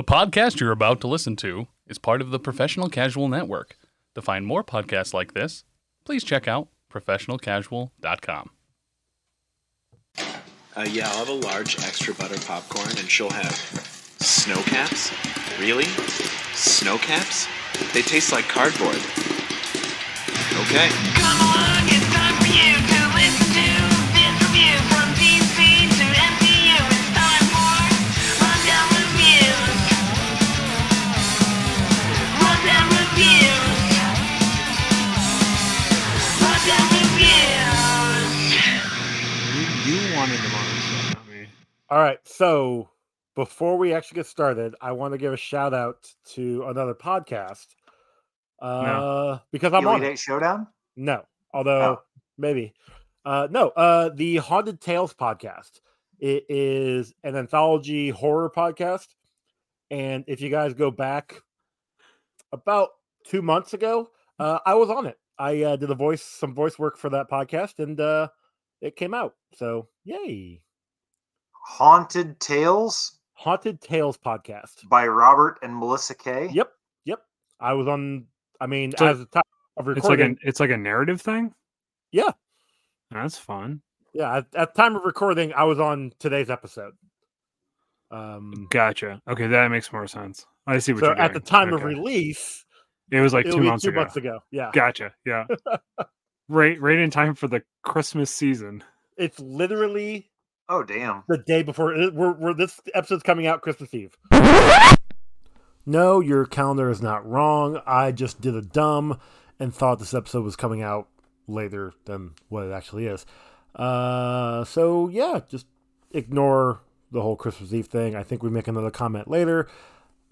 The podcast you're about to listen to is part of the Professional Casual Network. To find more podcasts like this, please check out professionalcasual.com. Uh, yeah, I'll have a large extra butter popcorn, and she'll have snow caps. Really? Snow caps? They taste like cardboard. Okay. Come along, it's time for you to listen to this review All right. So before we actually get started, I want to give a shout out to another podcast. Uh, because I'm on Elite it. Eight Showdown. No, although Oh. maybe. Uh, no, uh, the Haunted Tales podcast. It is an anthology horror podcast, and if you guys go back about two months ago, uh, I was on it. I uh, did a voice, some voice work for that podcast, and uh, it came out. So, yay! Haunted Tales Haunted Tales podcast. by Robert and Melissa Kay. Yep, yep. I was on. I mean, So as a time of recording, It's like recording, a it's like a narrative thing. Yeah. that's fun. yeah, at, at time of recording, I was on today's episode. Um, Gotcha. Okay, that makes more sense. I see what so you're at the doing. time of release, it was like two months two ago. months ago. Yeah, Gotcha. Yeah. right, right in time for the Christmas season. it's literally Oh damn. the day before. it- We're, we're this episode's coming out Christmas Eve. No, your calendar is not wrong. I just did a dumb and thought this episode was coming out later than what it actually is. Uh, so yeah, just ignore the whole Christmas Eve thing. I think we make another comment later.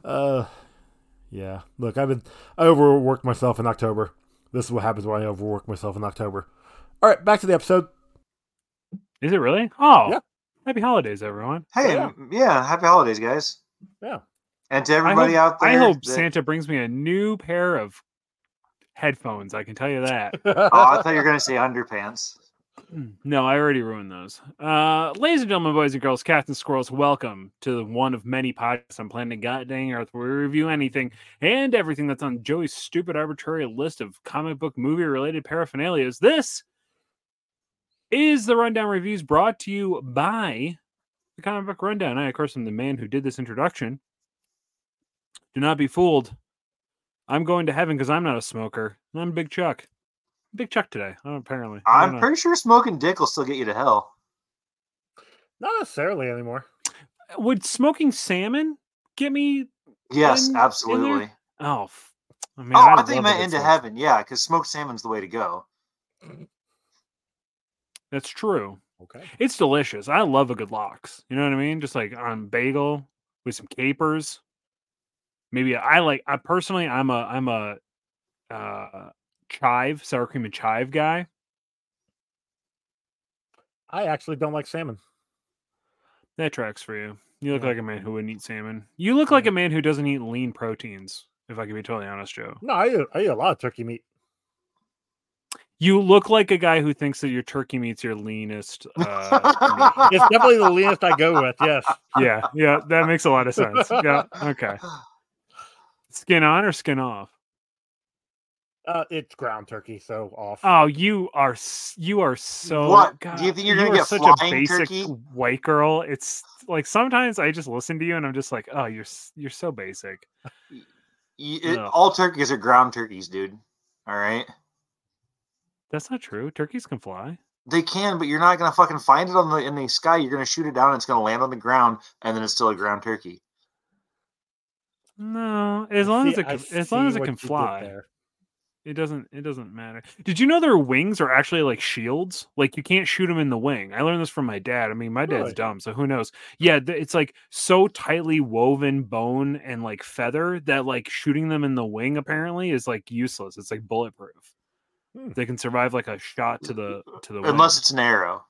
Uh, yeah. Look, I've been I overworked myself in October. This is what happens when I overwork myself in October. All right, back to the episode. Is it really? Oh, Yeah. Happy holidays, everyone. Hey, yeah. yeah. Happy holidays, guys. Yeah. And to everybody hope, out there. I hope that- Santa brings me a new pair of headphones. I can tell you that. Oh, I thought you were gonna say underpants. No, I already ruined those. Uh, ladies and gentlemen, boys and girls, cats and squirrels, welcome to the one of many podcasts on planet God dang Earth where we review anything and everything that's on Joey's stupid arbitrary list of comic book movie related paraphernalias. This is the Rundown Reviews brought to you by the Comic Book Rundown. I, of course, am the man who did this introduction. Do not be fooled. I'm going to heaven because I'm not a smoker. I'm Big Chuck. Big Chuck today, uh, apparently. I don't I'm pretty sure smoking dick will still get you to hell. Not necessarily anymore. would smoking salmon get me? Yes, In- in absolutely. Oh, f- I mean, oh, I I'd think you love meant into some- heaven. Yeah, because smoked salmon's the way to go. That's true. Okay. It's delicious. I love a good lox. You know what I mean? Just like on bagel with some capers. Maybe I like. I personally, I'm a I'm a uh chive sour cream and chive guy. I actually don't like salmon. That tracks for you. You look Yeah. like a man who wouldn't eat salmon. You look like a man who doesn't eat lean proteins. If I can be totally honest, Joe. No, I eat, I eat a lot of turkey meat. You look like a guy who thinks that your turkey meat's your leanest. Uh. It's definitely the leanest I go with. Yes. yeah, yeah, that makes a lot of sense. Yeah, okay. Skin on or skin off? Uh, it's ground turkey, so off. Oh, you are you are so. What? God, Do you think you're you gonna get such a basic turkey? white girl? It's like sometimes I just listen to you and I'm just like, oh, you're you're so basic. Y- it- all turkeys are ground turkeys, dude. All right. That's not true. Turkeys can fly. They can, but you're not gonna fucking find it on the in the sky. You're gonna shoot it down. And it's gonna land on the ground, and then it's still a ground turkey. No, as long See- as it can, as long as it can fly. there. It doesn't. It doesn't matter. Did you know their wings are actually like shields? Like you can't shoot them in the wing. I learned this from my dad. I mean, my dad's Really? dumb, so who knows? Yeah, it's like so tightly woven bone and like feather that like shooting them in the wing apparently is like useless. It's like bulletproof. Hmm. They can survive like a shot to the to the Unless wing. it's an arrow.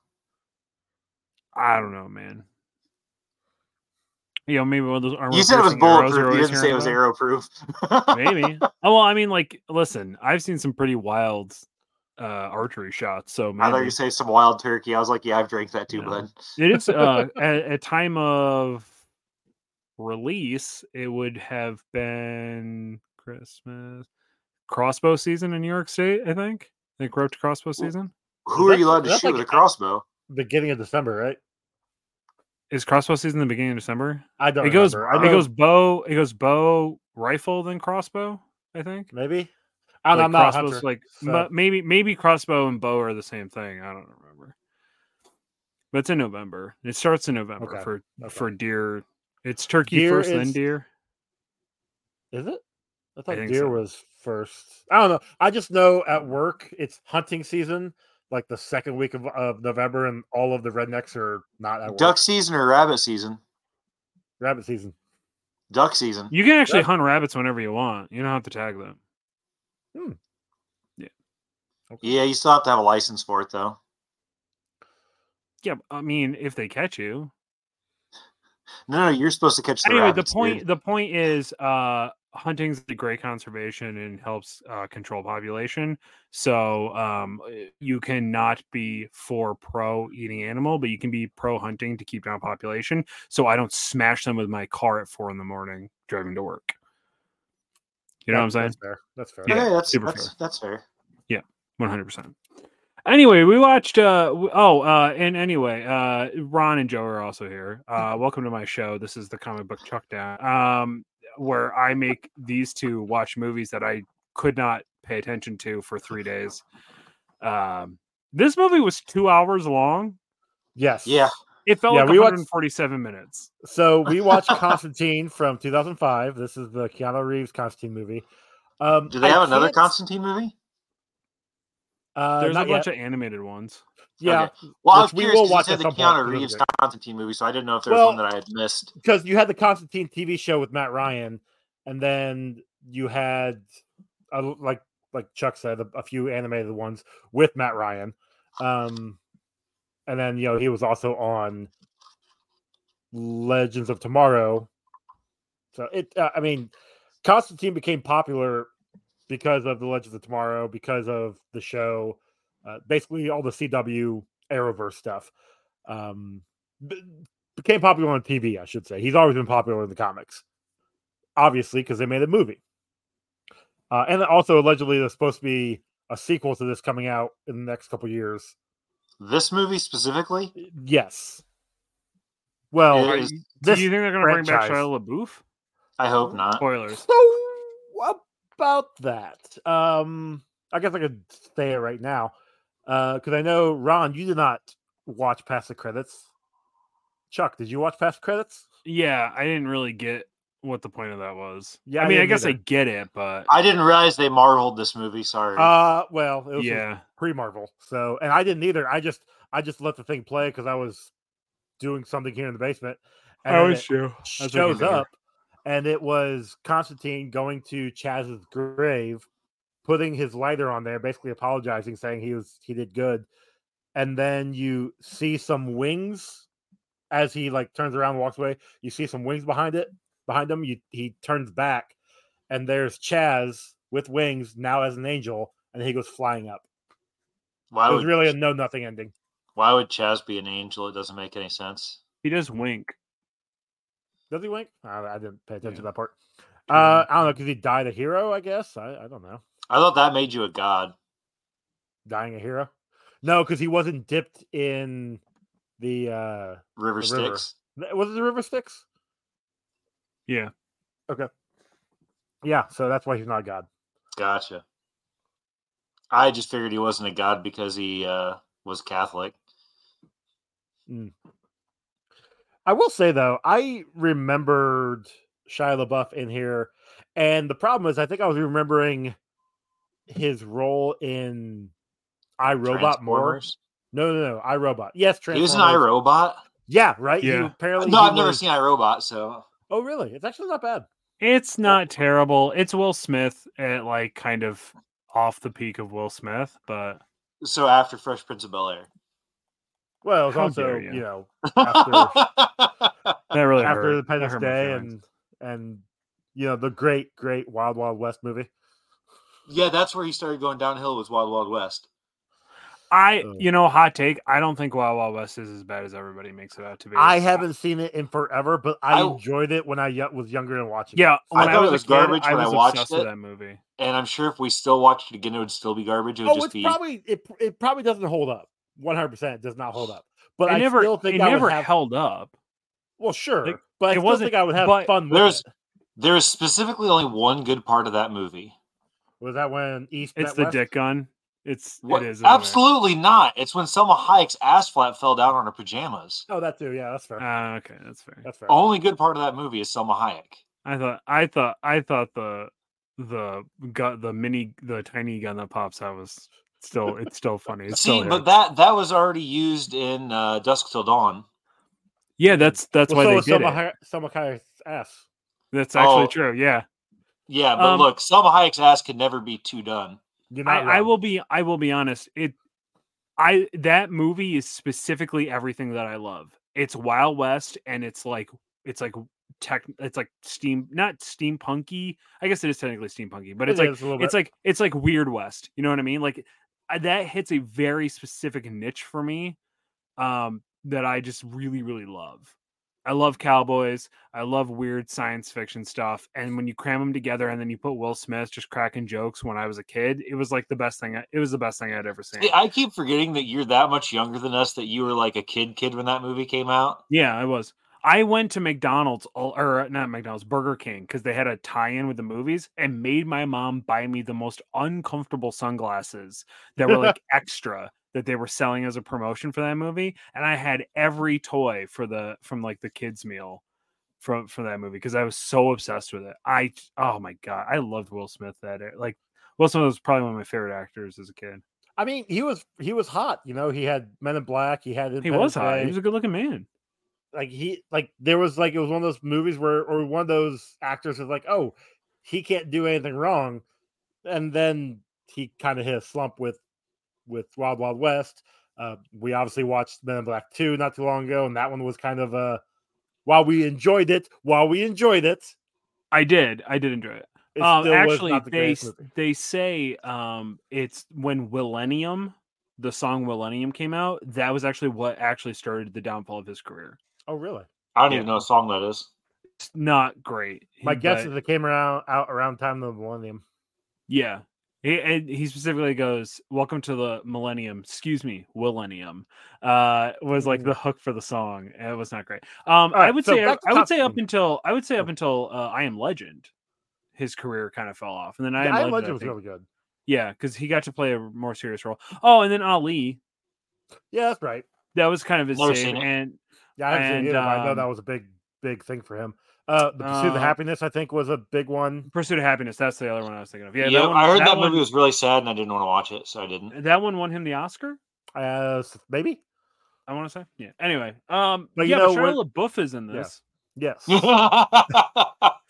I don't know, man. You know, maybe one of those armor. You said it was piercing bulletproof. you're You always didn't say it was about. arrow proof. Maybe. oh well, I mean, like, listen, I've seen some pretty wild uh archery shots. So I thought maybe. you say some wild turkey. I was like, yeah, I've drank that too, No. bud. It is uh, at a time of release, it would have been Christmas crossbow season in New York State. I think. I think Road to Crossbow season Who are you allowed to shoot like with a a- crossbow? Beginning of December, right? is crossbow season the beginning of December. I don't. It goes. remember. I It goes bow. It goes bow, rifle, then crossbow. I think. maybe. I don't, like I'm not crossbows, hunter, like so- maybe maybe crossbow and bow are the same thing. I don't remember. But it's in November. It starts in November Okay, for okay. for deer. It's turkey Deer first, then deer. Is it? I thought think deer so. was first. I don't know. I just know at work it's hunting season, like the second week of, of November, and all of the rednecks are not at work. Duck season or rabbit season? Rabbit season. Duck season. You can actually Yep. hunt rabbits whenever you want. You don't have to tag them. Hmm. Yeah, Yeah, you still have to have a license for it though. Yeah, I mean, if they catch you. No, no, you're supposed to catch the anyway, rabbits. the point dude. the point is uh hunting's the great conservation and helps uh, control population. So um uh, you cannot be for pro eating animal, but you can be pro hunting to keep down population. So I don't smash them with my car at four in the morning driving to work. You know what I'm saying? That's fair. That's fair. yeah, okay, that's super that's fair. that's fair. yeah One hundred percent. Anyway, we watched. uh Oh, uh and anyway, uh Ron and Joe are also here. Uh Welcome to my show. This is the comic book Chuck Down, um, where I make these two watch movies that I could not pay attention to for three days. Um, this movie was two hours long. Yes. Yeah, It felt Yeah, like we watched- 147 minutes. So we watched Constantine from 2005. This is the Keanu Reeves Constantine movie. Um, do they I have another Constantine movie? Uh, There's a bunch yet. of animated ones. yeah, Well, I was Which we curious will 'cause you watch said at the some point, Keanu Reeves good. Constantine movie, so I didn't know if there was Well- one that I had missed. because you had the Constantine TV show with Matt Ryan, and then you had, a, like like Chuck said, a, a few animated ones with Matt Ryan, um, and then you know he was also on Legends of Tomorrow. So it, uh, I mean, Constantine became popular because of the Legends of Tomorrow, because of the show, uh, basically all the CW Arrowverse stuff. Um, b- became popular on TV, I should say. He's always been popular in the comics, obviously, because they made a movie. Uh, and also, allegedly, there's supposed to be a sequel to this coming out in the next couple years. This movie specifically? Yes. Well, is- Do you think they're going to bring back franchise- Shia LaBeouf? I hope not. Spoilers. So about that, um, I guess I could say it right now, because I know Ron, you did not watch past the credits. Chuck, did you watch past the credits? Yeah, I didn't really get what the point of that was. Yeah, I I mean, I, didn't guess I get it, but I didn't realize they marveled this movie. Sorry. Uh, well, it was yeah, pre Marvel, so and I didn't either. I just I just let the thing play because I was doing something here in the basement, and then it true. shows up, and it was Constantine going to Chaz's grave, putting his lighter on there, basically apologizing, saying he was he did good, and then you see some wings as he like turns around and walks away. You see some wings behind it, behind him. You he turns back, and there's Chaz with wings now as an angel, and he goes flying up. why It was would really a no nothing ending. why would Chaz be an angel? It doesn't make any sense. He does wink. Does he wink? I, I didn't pay attention Yeah. to that part. Uh, I don't know because he died a hero. I guess I, I don't know. I thought that made you a god. dying a hero? No, because he wasn't dipped in the uh River The river. Styx. th- was it the river Styx? Yeah. Okay. Yeah, so that's why he's not a god. Gotcha. I just figured he wasn't a god because he uh, was Catholic. I will say though, I remembered Shia LaBeouf in here, and the problem is, I think I was remembering his role in iRobot more. Transformers. No, no, no, iRobot. Yes, He was an Transformers. iRobot. Yeah, right. He Yeah. apparently. No, I've never was- seen iRobot, so Oh, really? It's actually not bad. It's not terrible. It's Will Smith at like kind of off the peak of Will Smith, but so after Fresh Prince of Bel Air. Well, it was How also you you. know after that really after hurt. That Independence Day and and you know the great great Wild Wild West movie. yeah, that's where he started going downhill was Wild Wild West. I, Uh. you know, hot take. I don't think Wild Wild West is as bad as everybody makes it out to be. I haven't seen it in forever, but I, I- enjoyed it when I y- was younger and watching. it. Yeah, when I, thought was, it was a kid, garbage I when I was watched obsessed with it. that movie. And I'm sure if we still watched it again, it would still be garbage. It would Oh, just it's be. probably it. It probably doesn't hold up. One hundred percent does not hold up. But it I never, still think it I never have. held up. well, sure, like, but I it still wasn't- think I would have but fun with There's it. there's specifically only one good part of that movie. Was that when East? It's met the West? dick gun. It's What- it is isn't it? Absolutely not. It's when Salma Hayek's ass flap fell down on her pajamas. Oh, that too. Yeah, that's fair. Ah, okay, that's fair. that's fair. Only good part of that movie is Salma Hayek. I thought I thought I thought the the gun the mini the tiny gun that pops out was still it's still funny. It's See, still but that that was already used in uh, Dusk Till Dawn. yeah, that's that's well, why so they was did Salma, it. Hay- Salma Hayek's ass. That's actually Oh. true. Yeah, Yeah, but Um, look, Salma Hayek's ass could never be too done. You're I, I will be I will be honest. It I that movie is specifically everything that I love. It's Wild West and it's like it's like tech it's like steam not steampunky. I guess it is technically steampunky, but it's It like is a little it's like it's like weird west you know what i mean like I- that hits a very specific niche for me um that i just really really love i love cowboys i love weird science fiction stuff and when you cram them together and then you put will smith just cracking jokes when i was a kid it was like the best thing I, it was the best thing i'd ever seen See, I keep forgetting that you're that much younger than us. That you were like a kid, kid when that movie came out. Yeah, I was. I went to McDonald's or uh, not McDonald's, Burger King because they had a tie-in with the movies and made my mom buy me the most uncomfortable sunglasses that were like extra that they were selling as a promotion for that movie. And I had every toy for the from like the kids meal from for that movie because I was so obsessed with it. I oh my god, I loved Will Smith that like Will Smith was probably one of my favorite actors as a kid. I mean, he was he was hot. You know, he had Men in Black. He had He was hot. He was a good-looking man. Like he like there was like it was one of those movies where or one of those actors is like, oh, he can't do anything wrong, and then he kind of hit a slump with with Wild Wild West. Uh, we obviously watched Men in Black two not too long ago, and that one was kind of uh while we enjoyed it, while we enjoyed it, I did. I did enjoy it. it um, actually, the they they say um, it's when Millennium, the song Millennium came out. That was actually what actually started the downfall of his career. Oh, really? I don't Yeah. even know what song that is. It's not great. My guess is it came around out around time of the millennium. yeah. He, and he specifically goes, "Welcome to the Millennium." Excuse me, Millennium. Uh, was like the hook for the song. It was not great. Um, I would so say, back I would say up until I would say up until uh, I Am Legend, his career kind of fell off, and then I Yeah, Am I Legend, Legend was really good. Yeah, because he got to play a more serious role. Oh, and then Ali, Yeah, that's right. that was kind of his Never save. seen it. And Yeah, I haven't And, it either, but I know that um, was a big, big thing for him. Uh, the Pursuit of uh, Happiness, I think, was a big one. Pursuit of Happiness, that's the other one I was thinking of. Yeah, Yeah, that one, I heard that, one, movie was really sad, and I didn't want to watch it, so I didn't. that one won him the Oscar. Uh, maybe. I want to say, yeah. Anyway, um, But you yeah, know, but when- Shia LaBeouf is in Yeah. this. Yes.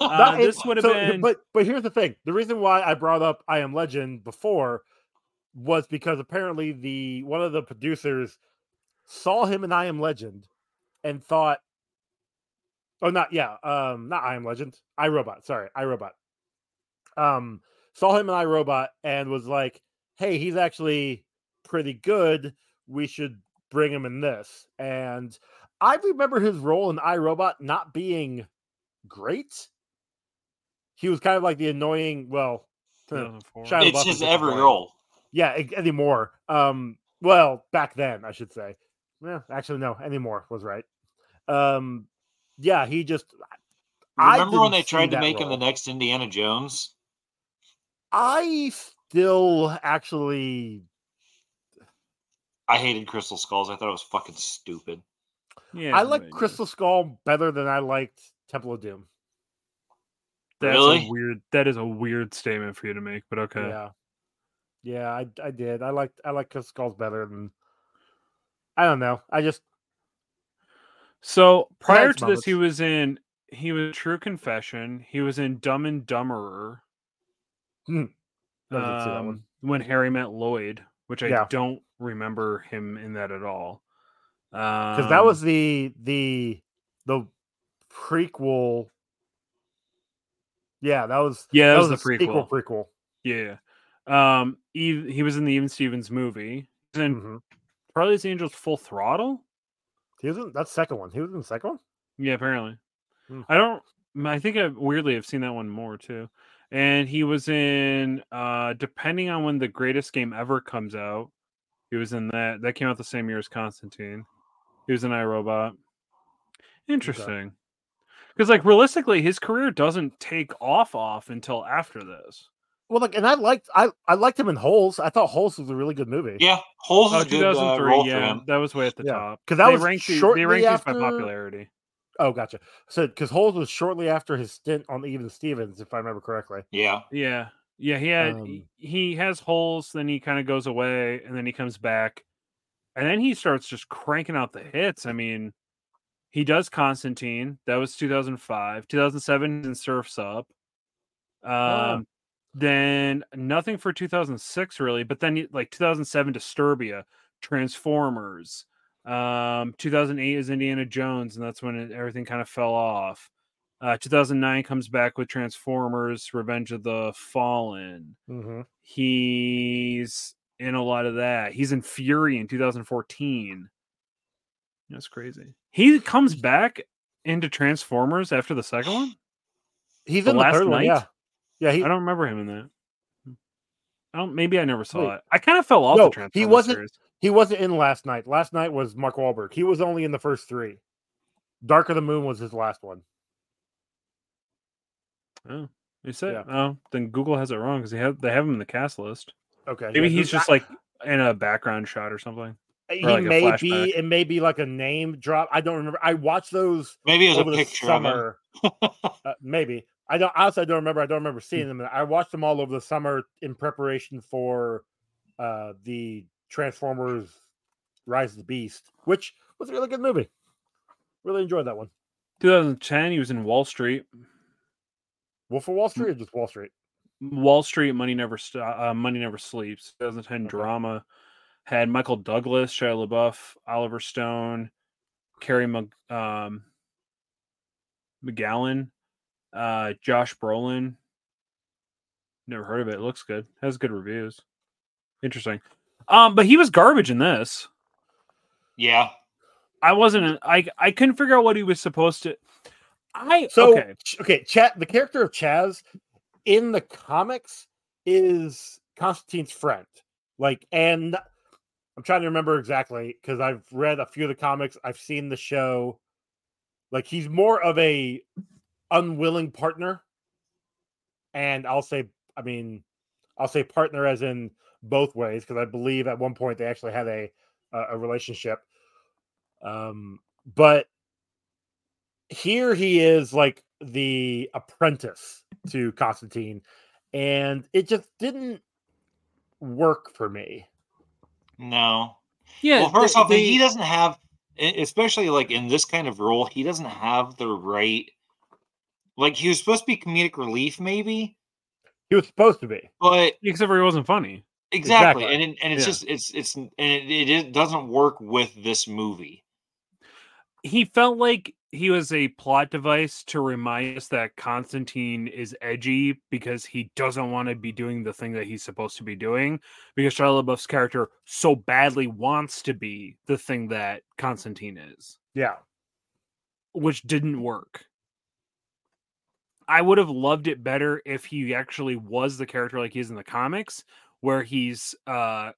Uh, Not- this would have so- been, But but here's the thing: the reason why I brought up I Am Legend before was because apparently the one of the producers saw him in I Am Legend and thought, oh, not yeah, um, not I Am Legend, I Robot. Sorry, I Robot. Um, saw him in I Robot and was like, hey, he's actually pretty good. We should bring him in this. And I remember his role in iRobot not being great. He was kind of like the annoying, well, huh, 2004. Shia it's his every role. yeah, anymore. Um, well, back then, I should say. Yeah, actually, no, anymore was right. Um, yeah, he just. I Remember when they tried to that make him the next Indiana Jones? I still actually. I hated Crystal Skulls. I thought it was fucking stupid. yeah, I like Crystal Skull better than I liked Temple of Doom. That's Really? a weird. That is a weird statement for you to make, but okay. Yeah, yeah, I I did. I liked I like Crystal Skulls better than. I don't know. I just So prior to this, he was in he was True Confession. He was in Dumb and Dumberer. Hmm. I didn't see that one. um, when Harry met Lloyd, which I Yeah. don't remember him in that at all. because Because that was the the the prequel. Yeah, that was yeah, that, was, a the prequel. prequel. Yeah. Um, he, he was in the Even Stevens movie. He's in Mhm. Charlie's Angels Full Throttle. He was in that second one. He was in the second one. Yeah, apparently. Hmm. I don't. I think I weirdly have seen that one more too. And he was in. uh Depending on when the Greatest Game Ever comes out, he was in that. That came out the same year as Constantine. He was in iRobot. Interesting. Because like realistically, his career doesn't take off off until after this. Well, like, and I liked I I liked him in Holes. I thought Holes was a really good movie. Yeah, Holes Oh, is a good uh, 2003. role yeah, that was way at the Yeah, top. 'cause that they was ranked these- shortly they ranked these by after- popularity. Oh, gotcha. So because Holes was shortly after his stint on Even Stevens, if I remember correctly. Yeah, Yeah. Yeah, he had Um, he, he has holes, then he kind of goes away, and then he comes back, and then he starts just cranking out the hits. I mean, he does Constantine. That was 2005. 2007 and Surfs Up. Um, Ah. Then nothing for 2006 really, but then like 2007 Disturbia, Transformers. Um, 2008 is Indiana Jones, and that's when it, everything kind of fell off. Uh, 2009 comes back with Transformers: Revenge of the Fallen. Mm-hmm. He's in a lot of that. He's in Fury in 2014. That's crazy. He comes back into Transformers after the second one. He's The in the Last third one. Knight? Yeah, yeah. He I don't remember him in that. I don't. Maybe I never saw Wait. it. I kind of fell off No, the he wasn't- series. he wasn't in Last Knight. Last Knight was Mark Wahlberg. He was only in the first three. Dark of the Moon was his last one. Oh, you said. Yeah. Oh, then Google has it wrong because they have they have him in the cast list. Okay, Maybe yeah, he's just I- like in a background shot or something. he like may be. It may be like a name drop. I don't remember. I watched those maybe it was over a the picture of him. summer. uh, maybe I don't. Honestly, I don't remember. I don't remember seeing them. I watched them all over the summer in preparation for uh the Transformers: Rise of the Beast, which was a really good movie. Really enjoyed that one. 2010, he was in Wall Street. Wolf of Wall Street or just Wall Street? Wall Street, Money Never St- uh, Money Never Sleeps. 2010 Okay. drama had Michael Douglas, Shia LaBeouf, Oliver Stone, Carrie Mc, um, McGowan, uh, Josh Brolin. Never heard of it. It looks good. Has good reviews. Interesting. Um, but he was garbage in this. Yeah, I wasn't. I I couldn't figure out what he was supposed to. I So okay. Okay, Chad, the character of Chaz in the comics is Constantine's friend. Like, and I'm trying to remember exactly because I've read a few of the comics, I've seen the show. Like, he's more of a unwilling partner, and I'll say, I mean, I'll say partner as in both ways because I believe at one point they actually had a a, a relationship. Um, but here he is like the apprentice to Constantine, and it just didn't work for me. no. Yeah. well, first the- off, the- he doesn't have, especially like in this kind of role, he doesn't have the right. Like he was supposed to be comedic relief, maybe, He was supposed to be. but except for he wasn't funny. exactly, Exactly. and it, and it's Yeah. just it's it's and it, it is- doesn't work with this movie. he felt like he was a plot device to remind us that Constantine is edgy because he doesn't want to be doing the thing that he's supposed to be doing because Shia LaBeouf's character so badly wants to be the thing that Constantine is, Yeah. which didn't work. I would have loved it better if he actually was the character like he is in the comics, where he's uh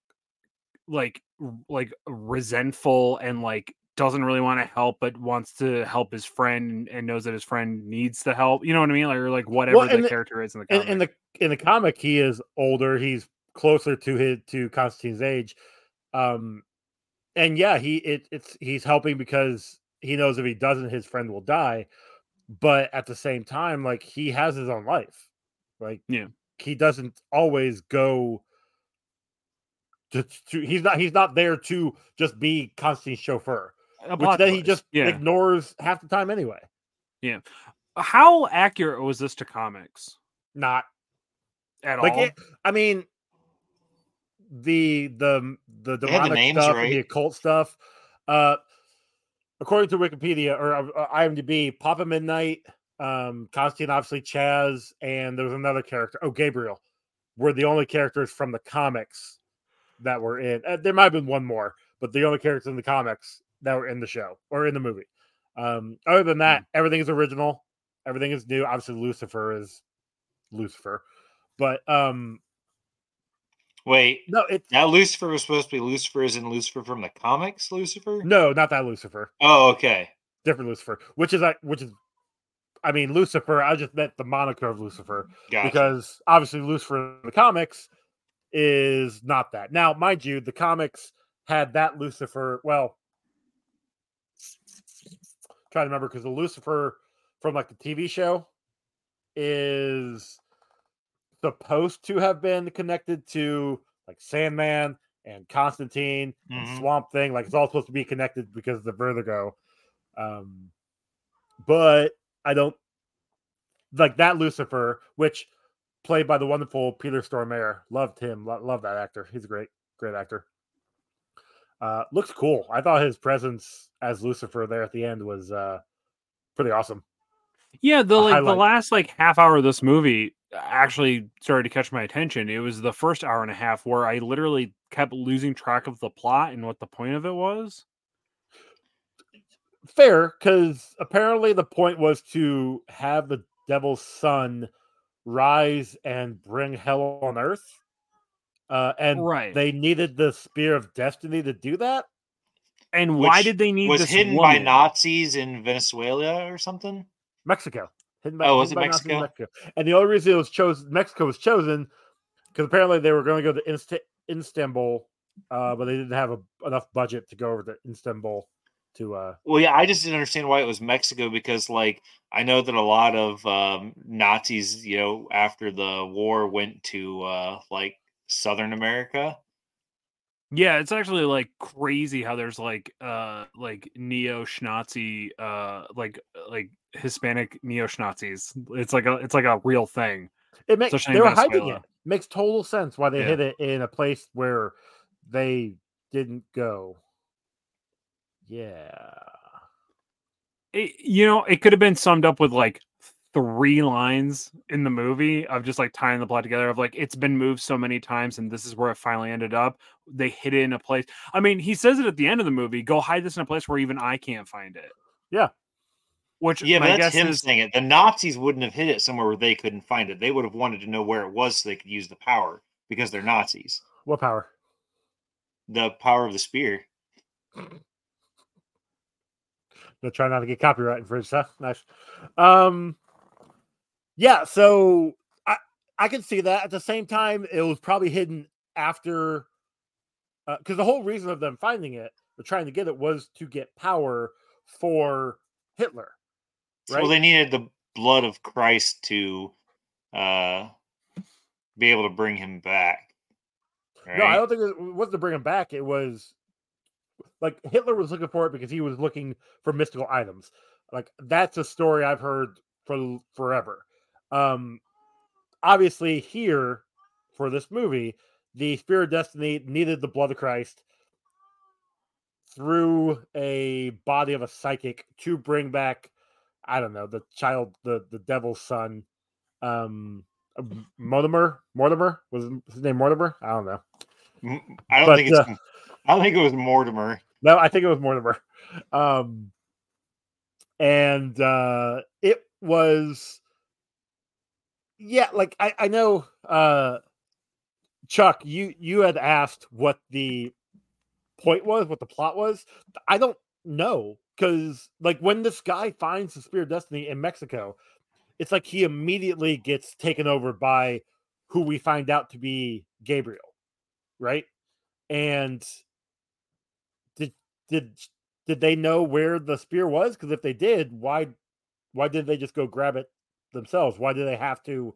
like like resentful and like doesn't really want to help but wants to help his friend and, knows that his friend needs the help. You know what I mean? Like or like whatever and the the- character is in the In, comic. in the in the comic, he is older. He's closer to his to Constantine's age. Um, and yeah, he it, it's he's helping because he knows if he doesn't, his friend will die. But at the same time, like he has his own life. Like Yeah. he doesn't always go. To, to, he's not he's not there to just be Constantine's chauffeur, A which then he just yeah. ignores half the time anyway. Yeah. How accurate was this to comics Not at like all? it, I mean, the the the They had the demonic names stuff, and the occult stuff. Uh, according to Wikipedia or uh, uh, IMDb, Papa Midnight, um, Constantine, obviously Chaz, and there was another character. Oh, Gabriel. were the only characters from the comics that were in. Uh, there might have been one more, but the only characters in the comics that were in the show or in the movie. Um, other than that, everything is original. Everything is new. Obviously, Lucifer is Lucifer, but um, Wait, no, it's now Lucifer was supposed to be Lucifer, is in Lucifer from the comics. Lucifer. no, not that Lucifer. Oh, okay. Different Lucifer, which is like, which is, I mean, Lucifer. I just meant the moniker of Lucifer. Gotcha. because obviously Lucifer in the comics is not that. Now, mind you, the comics had that Lucifer. Well, trying to remember because the Lucifer from like the TV show is supposed to have been connected to like Sandman and Constantine and Mhm. Swamp Thing. Like it's all supposed to be connected because of the Vertigo. Um, but I don't like that Lucifer, which played by the wonderful Peter Stormare. Loved him. Lo- love that actor. He's a great, great actor. Uh, looks cool. I thought his presence as Lucifer there at the end was uh, pretty awesome. Yeah, the a like the last like half hour of this movie actually started to catch my attention. It was the first hour and a half where I literally kept losing track of the plot and what the point of it was. Fair, because apparently the point was to have the devil's son rise and bring hell on earth. Uh, and Right. they needed the spear of destiny to do that. And why did they need was this hidden by? Nazis in Venezuela or something. Mexico. Hidden by, Oh, was it in Mexico? And the only reason it was chosen, Mexico was chosen, because apparently they were going to go to Inst- Istanbul, uh, but they didn't have a, enough budget to go over to Istanbul to. Uh, Well, yeah, I just didn't understand why it was Mexico because, like, I know that a lot of um, Nazis, you know, after the war went to uh, like Southern America. Yeah, it's actually like crazy how there's like uh like neo Schnazi uh like like Hispanic neo Schnazis. It's like a it's like a real thing. it makes they in were hiding Venezuela. it. Makes total sense why they Yeah. hid it in a place where they didn't go. Yeah. It, you know, it could have been summed up with like three lines in the movie of just like tying the plot together of like it's been moved so many times and this is where it finally ended up. They hid it in a place. I mean, he says it at the end of the movie, go hide this in a place where even I can't find it. Yeah. Which Yeah, but that's him is saying it. The Nazis wouldn't have hid it somewhere where they couldn't find it. They would have wanted to know where it was so they could use the power because they're Nazis. What power? The power of the spear. They're trying not to get copyright infringed, huh? Nice. Um, yeah, so I I can see that. At the same time, it was probably hidden after, because the whole reason of them finding it, or trying to get it, was to get power for Hitler. Right? Well, they needed the blood of Christ to uh, be able to bring him back. Right? No, I don't think it wasn't to bring him back. It was like Hitler was looking for it because he was looking for mystical items. Like that's a story I've heard for forever. Um, obviously, here for this movie, the Spear of Destiny needed the blood of Christ through a body of a psychic to bring back. I don't know the child, the the devil's son. Um, Mortimer, Mortimer was his name Mortimer. I don't know. I don't but, think it's. uh, I don't think it was Mortimer. No, I think it was Mortimer. Um, and uh, it was, yeah, like I, I know, uh, Chuck, you you had asked what the point was, what the plot was. I don't know because, like, when this guy finds the Spear of Destiny in Mexico, it's like he immediately gets taken over by who we find out to be Gabriel, right? And did did did they know where the spear was? Because if they did, why why did they just go grab it themselves? Why do they have to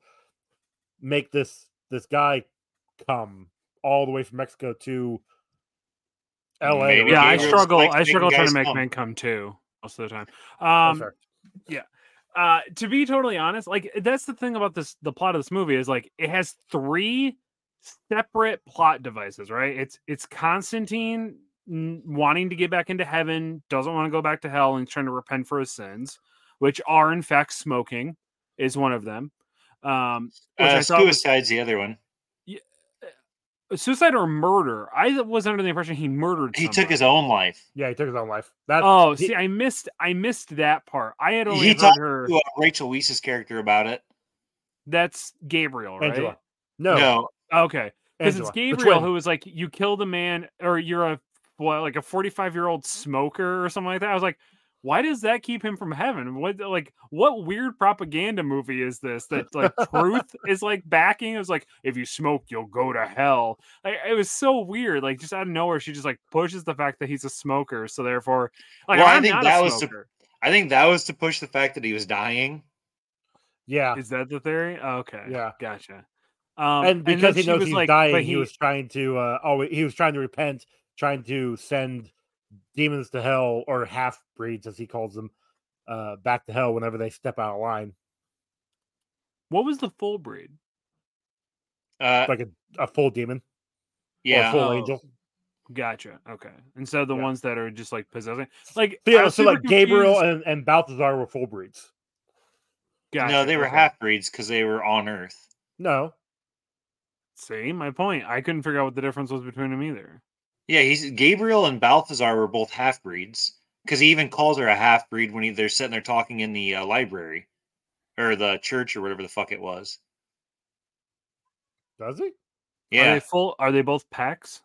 make this this guy come all the way from Mexico to L.A. Maybe yeah, I struggle. like I struggle trying to make come. men come too most of the time. Oh, Um, sorry. uh to be totally honest like that's the thing about this the plot of this movie is like it has three separate plot devices right it's it's constantine wanting to get back into heaven doesn't want to go back to hell and trying to repent for his sins which are in fact smoking is one of them um which Uh, I thought was- suicide's the other one. Yeah, suicide or murder. I was under the impression he murdered. He took his own life. Yeah, he took his own life. That Oh, he- see, I missed. I missed that part. I had only He heard talked her. to uh, Rachel Weisz's character about it. That's Gabriel, right? Angela. No, No, Okay, because it's Gabriel who was like, "You killed a man, or you're a what, like a 45 year old smoker or something like that." I was like, "Why does that keep him from heaven? What like what weird propaganda movie is this that like truth is like backing? It was like, if you smoke, you'll go to hell. Like, it was so weird. Like just out of nowhere, she just like pushes the fact that he's a smoker, so therefore, like Well, I I'm think not that a was to- I think that was to push the fact that he was dying. yeah, Is that the theory? Okay, Yeah. gotcha. Um, and because then he knows he's like, dying, but he, was trying to. Uh, oh, he was trying to repent, trying to send demons to hell or half breeds, as he calls them, uh, back to hell whenever they step out of line, What was the full breed? Uh, like a, a full demon yeah, or a full Oh. angel. Gotcha. Okay. Instead of the Yeah. ones that are just like possessing, like So, yeah, so super like Gabriel and, and Balthazar were full breeds. Gotcha. no, they were okay. half breeds because they were on Earth. No, See my point. I couldn't figure out what the difference was between them either. Yeah, he's Gabriel and Balthazar were both half breeds because he even calls her a half breed when he, they're sitting there talking in the uh, library or the church or whatever the fuck it was. does he? Are Yeah, they full? Are they both packs?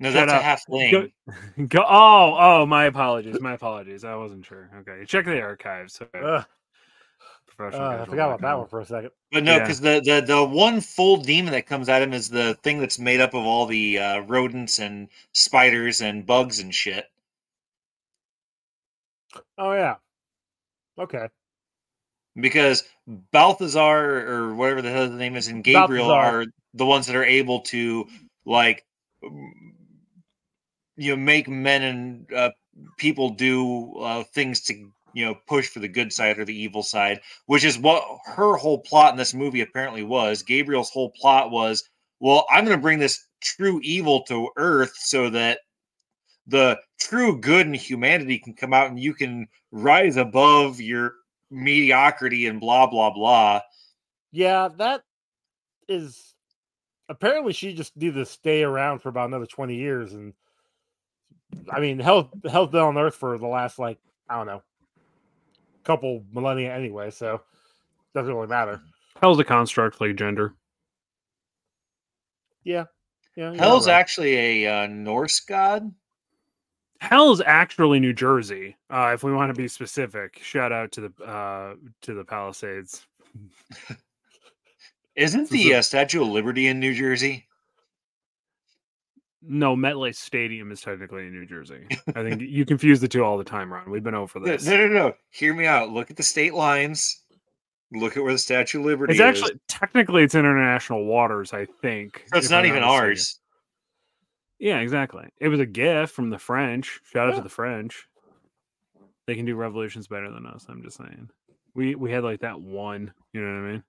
no, Shut that's a up. half Go, thing. go. Oh, oh, my apologies. My apologies. I wasn't sure. Okay, check the archives. Okay. Professional uh, I forgot about that one for a second. But no, Yeah. because the, the the one full demon that comes at him is the thing that's made up of all the uh, rodents and spiders and bugs and shit. Oh yeah. Okay. Because Balthazar or whatever the hell the name is and Gabriel Balthazar. are the ones that are able to like you know make men and uh, people do uh, things to you know push for the good side or the evil side, which is what her whole plot in this movie apparently was. Gabriel's whole plot was, well, I'm going to bring this true evil to Earth so that the true good in humanity can come out and you can rise above your mediocrity and blah blah blah. Yeah, that is apparently she just needed to stay around for about another 20 years and I mean hell hell's been on earth for the last like I don't know couple millennia anyway, so doesn't really matter. Hell's a construct like gender. Yeah. Yeah. Hell's right. actually a uh, Norse god. Hell's actually New Jersey. Uh, if we want to be specific, shout out to the uh, to the Palisades. Isn't the uh, Statue of Liberty in New Jersey? No, MetLife Stadium is technically in New Jersey. I think you confuse the two all the time, Ron. We've been over this. no, no, no. no. Hear me out. Look at the state lines. Look at where the Statue of Liberty It's is. actually technically it's international waters, I think. So it's not I'm even ours. Yeah, exactly. It was a gift from the French. Shout out Yeah. to the French. They can do revolutions better than us. I'm just saying. We we had like that one. You know what I mean?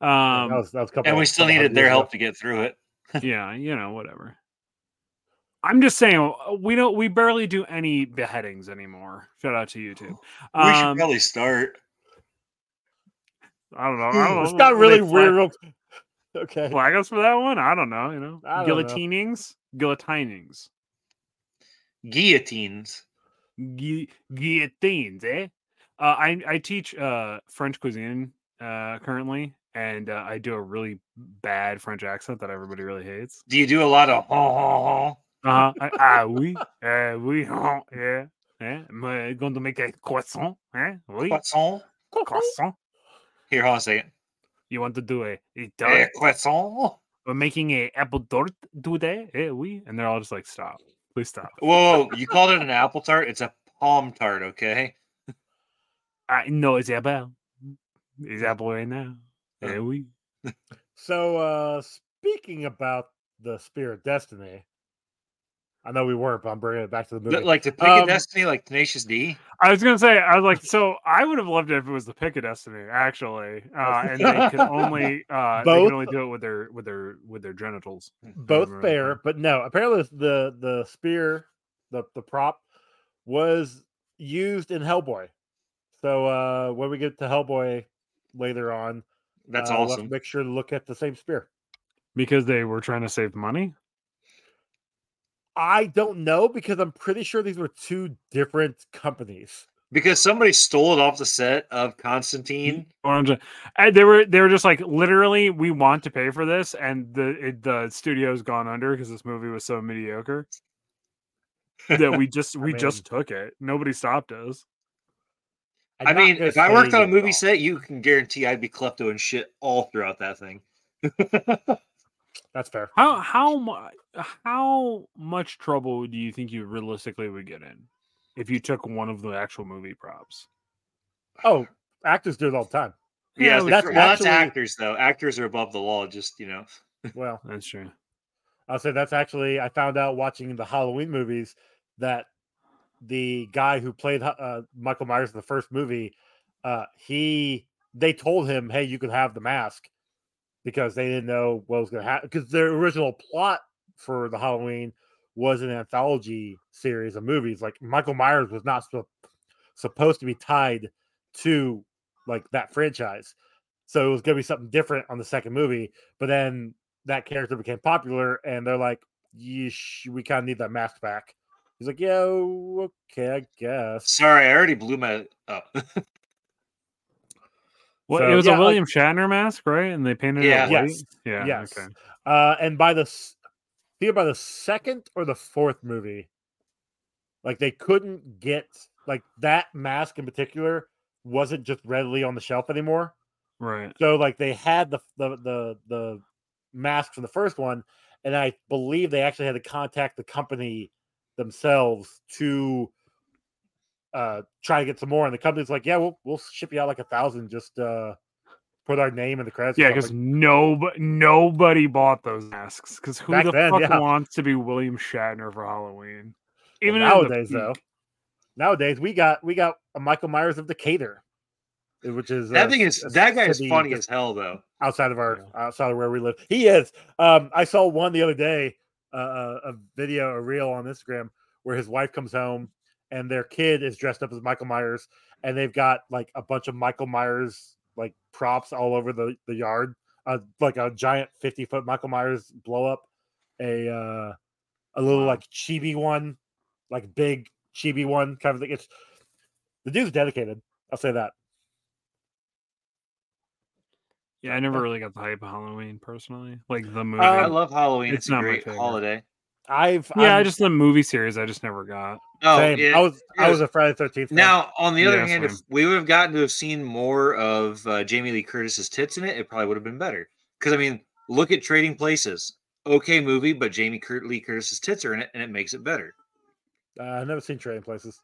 Um, that was, that was a couple And we still needed their help to get through it. yeah, you know, whatever. I'm just saying uh, we don't we barely do any beheadings anymore. Shout out to YouTube. We should Um, probably start. I don't know. I don't know. It's got really they weird. real- Okay. Flag us for that one? I don't know. You know, I know. guillotinings, guillotinings, Guillotines. Gui- guillotines. Eh? Uh, I I teach uh French cuisine uh currently, and uh, I do a really bad French accent that everybody really hates. Do you do a lot of ha ha ha? Uh huh. ah oui, uh, oui, huh, yeah. Eh? Am I going to make a croissant? Eh? Oui, Croissant? croissant. Here, hold on a second. You want to do a, a Eh, tart? croissant? We're making a apple tart today. Eh, oui. And they're all just like, stop. Please stop. Whoa, whoa, you called it an apple tart? It's a palm tart, okay? I know it's apple. It's apple right now. Eh, oui. So uh speaking about the Spear of Destiny, I know we weren't, but I'm bringing it back to the movie. Like to pick Um, a destiny like Tenacious D? I was gonna say, I was like, so I would have loved it if it was the pick of destiny, actually, uh, and they could only uh, they Both- could only do it with their with their with their genitals. both Right, fair, but no. Apparently, the the spear, the the prop, was used in Hellboy. So uh when we get to Hellboy later on, That's uh, we'll have to awesome. make sure to look at the same spear. because they were trying to save money. I don't know because I'm pretty sure these were two different companies. Because somebody stole it off the set of Constantine. Mm-hmm. Orange. And they were they were just like literally, we want to pay for this, and the it, the studio's gone under because this movie was so mediocre that we just we mean- just took it. Nobody stopped us. I'm I mean, if I worked on a movie set, you can guarantee I'd be klepto and shit all throughout that thing. that's fair. How how much how much trouble do you think you realistically would get in if you took one of the actual movie props? Oh, actors do it all the time. Yeah, Yeah, that's, that's that's actually- actors though. Actors are above the law. Just you know, Well, That's true. I'll say that's actually I found out watching the Halloween movies that the guy who played uh, Michael Myers in the first movie, uh, he they told him, "Hey, you can have the mask," because they didn't know what was going to happen. Because their original plot for the Halloween was an anthology series of movies. Like Michael Myers was not sup- supposed to be tied to like that franchise, so it was going to be something different on the second movie. But then that character became popular, and they're like, Yeesh, we kind of need that mask back. He's like, yeah, okay, I guess. sorry, I already blew my up. Well, So, it was yeah, a like- William Shatner mask, right? And they painted Yeah. it white. Yes. Yeah. Yes. Okay. Uh, and by the either by the second or the fourth movie, like they couldn't get like that mask in particular wasn't just readily on the shelf anymore. Right. So like they had the the the the mask from the first one, and I believe they actually had to contact the company themselves to uh try to get some more. And the company's like, yeah, we'll we'll ship you out like a thousand. Just uh put our name in the credits. Yeah, something." because nobody nobody bought those masks. Because who the then, fuck yeah. wants to be William Shatner for Halloween? Even in the nowadays, though, nowadays we got we got a Michael Myers of Decatur, uh, which is that uh, thing is that guy is funny as hell though. outside of our outside of where we live. He is. Um, I saw one the other day, uh, a a video, a reel on Instagram where his wife comes home and their kid is dressed up as Michael Myers, and they've got like a bunch of Michael Myers like props all over the the yard, uh, like a giant fifty foot Michael Myers blow up, a uh, a little like chibi one, like big chibi one kind of thing. It's the dude's dedicated. I'll say that. Yeah, I never really got the hype of Halloween personally. Like the movie. I love Halloween. it's It's, a not great favorite. holiday. I've yeah, I I'm- just the movie series I just never got. Oh, same. yeah. I was I was a Friday Thirteenth. Now, on the other Yeah, hand, if we would have gotten to have seen more of uh, Jamie Lee Curtis's tits in it, it probably would have been better. Because I mean, look at Trading Places. Okay, movie, but Jamie Cur- Lee Curtis's tits are in it, and it makes it better. Uh, I've never seen Trading Places.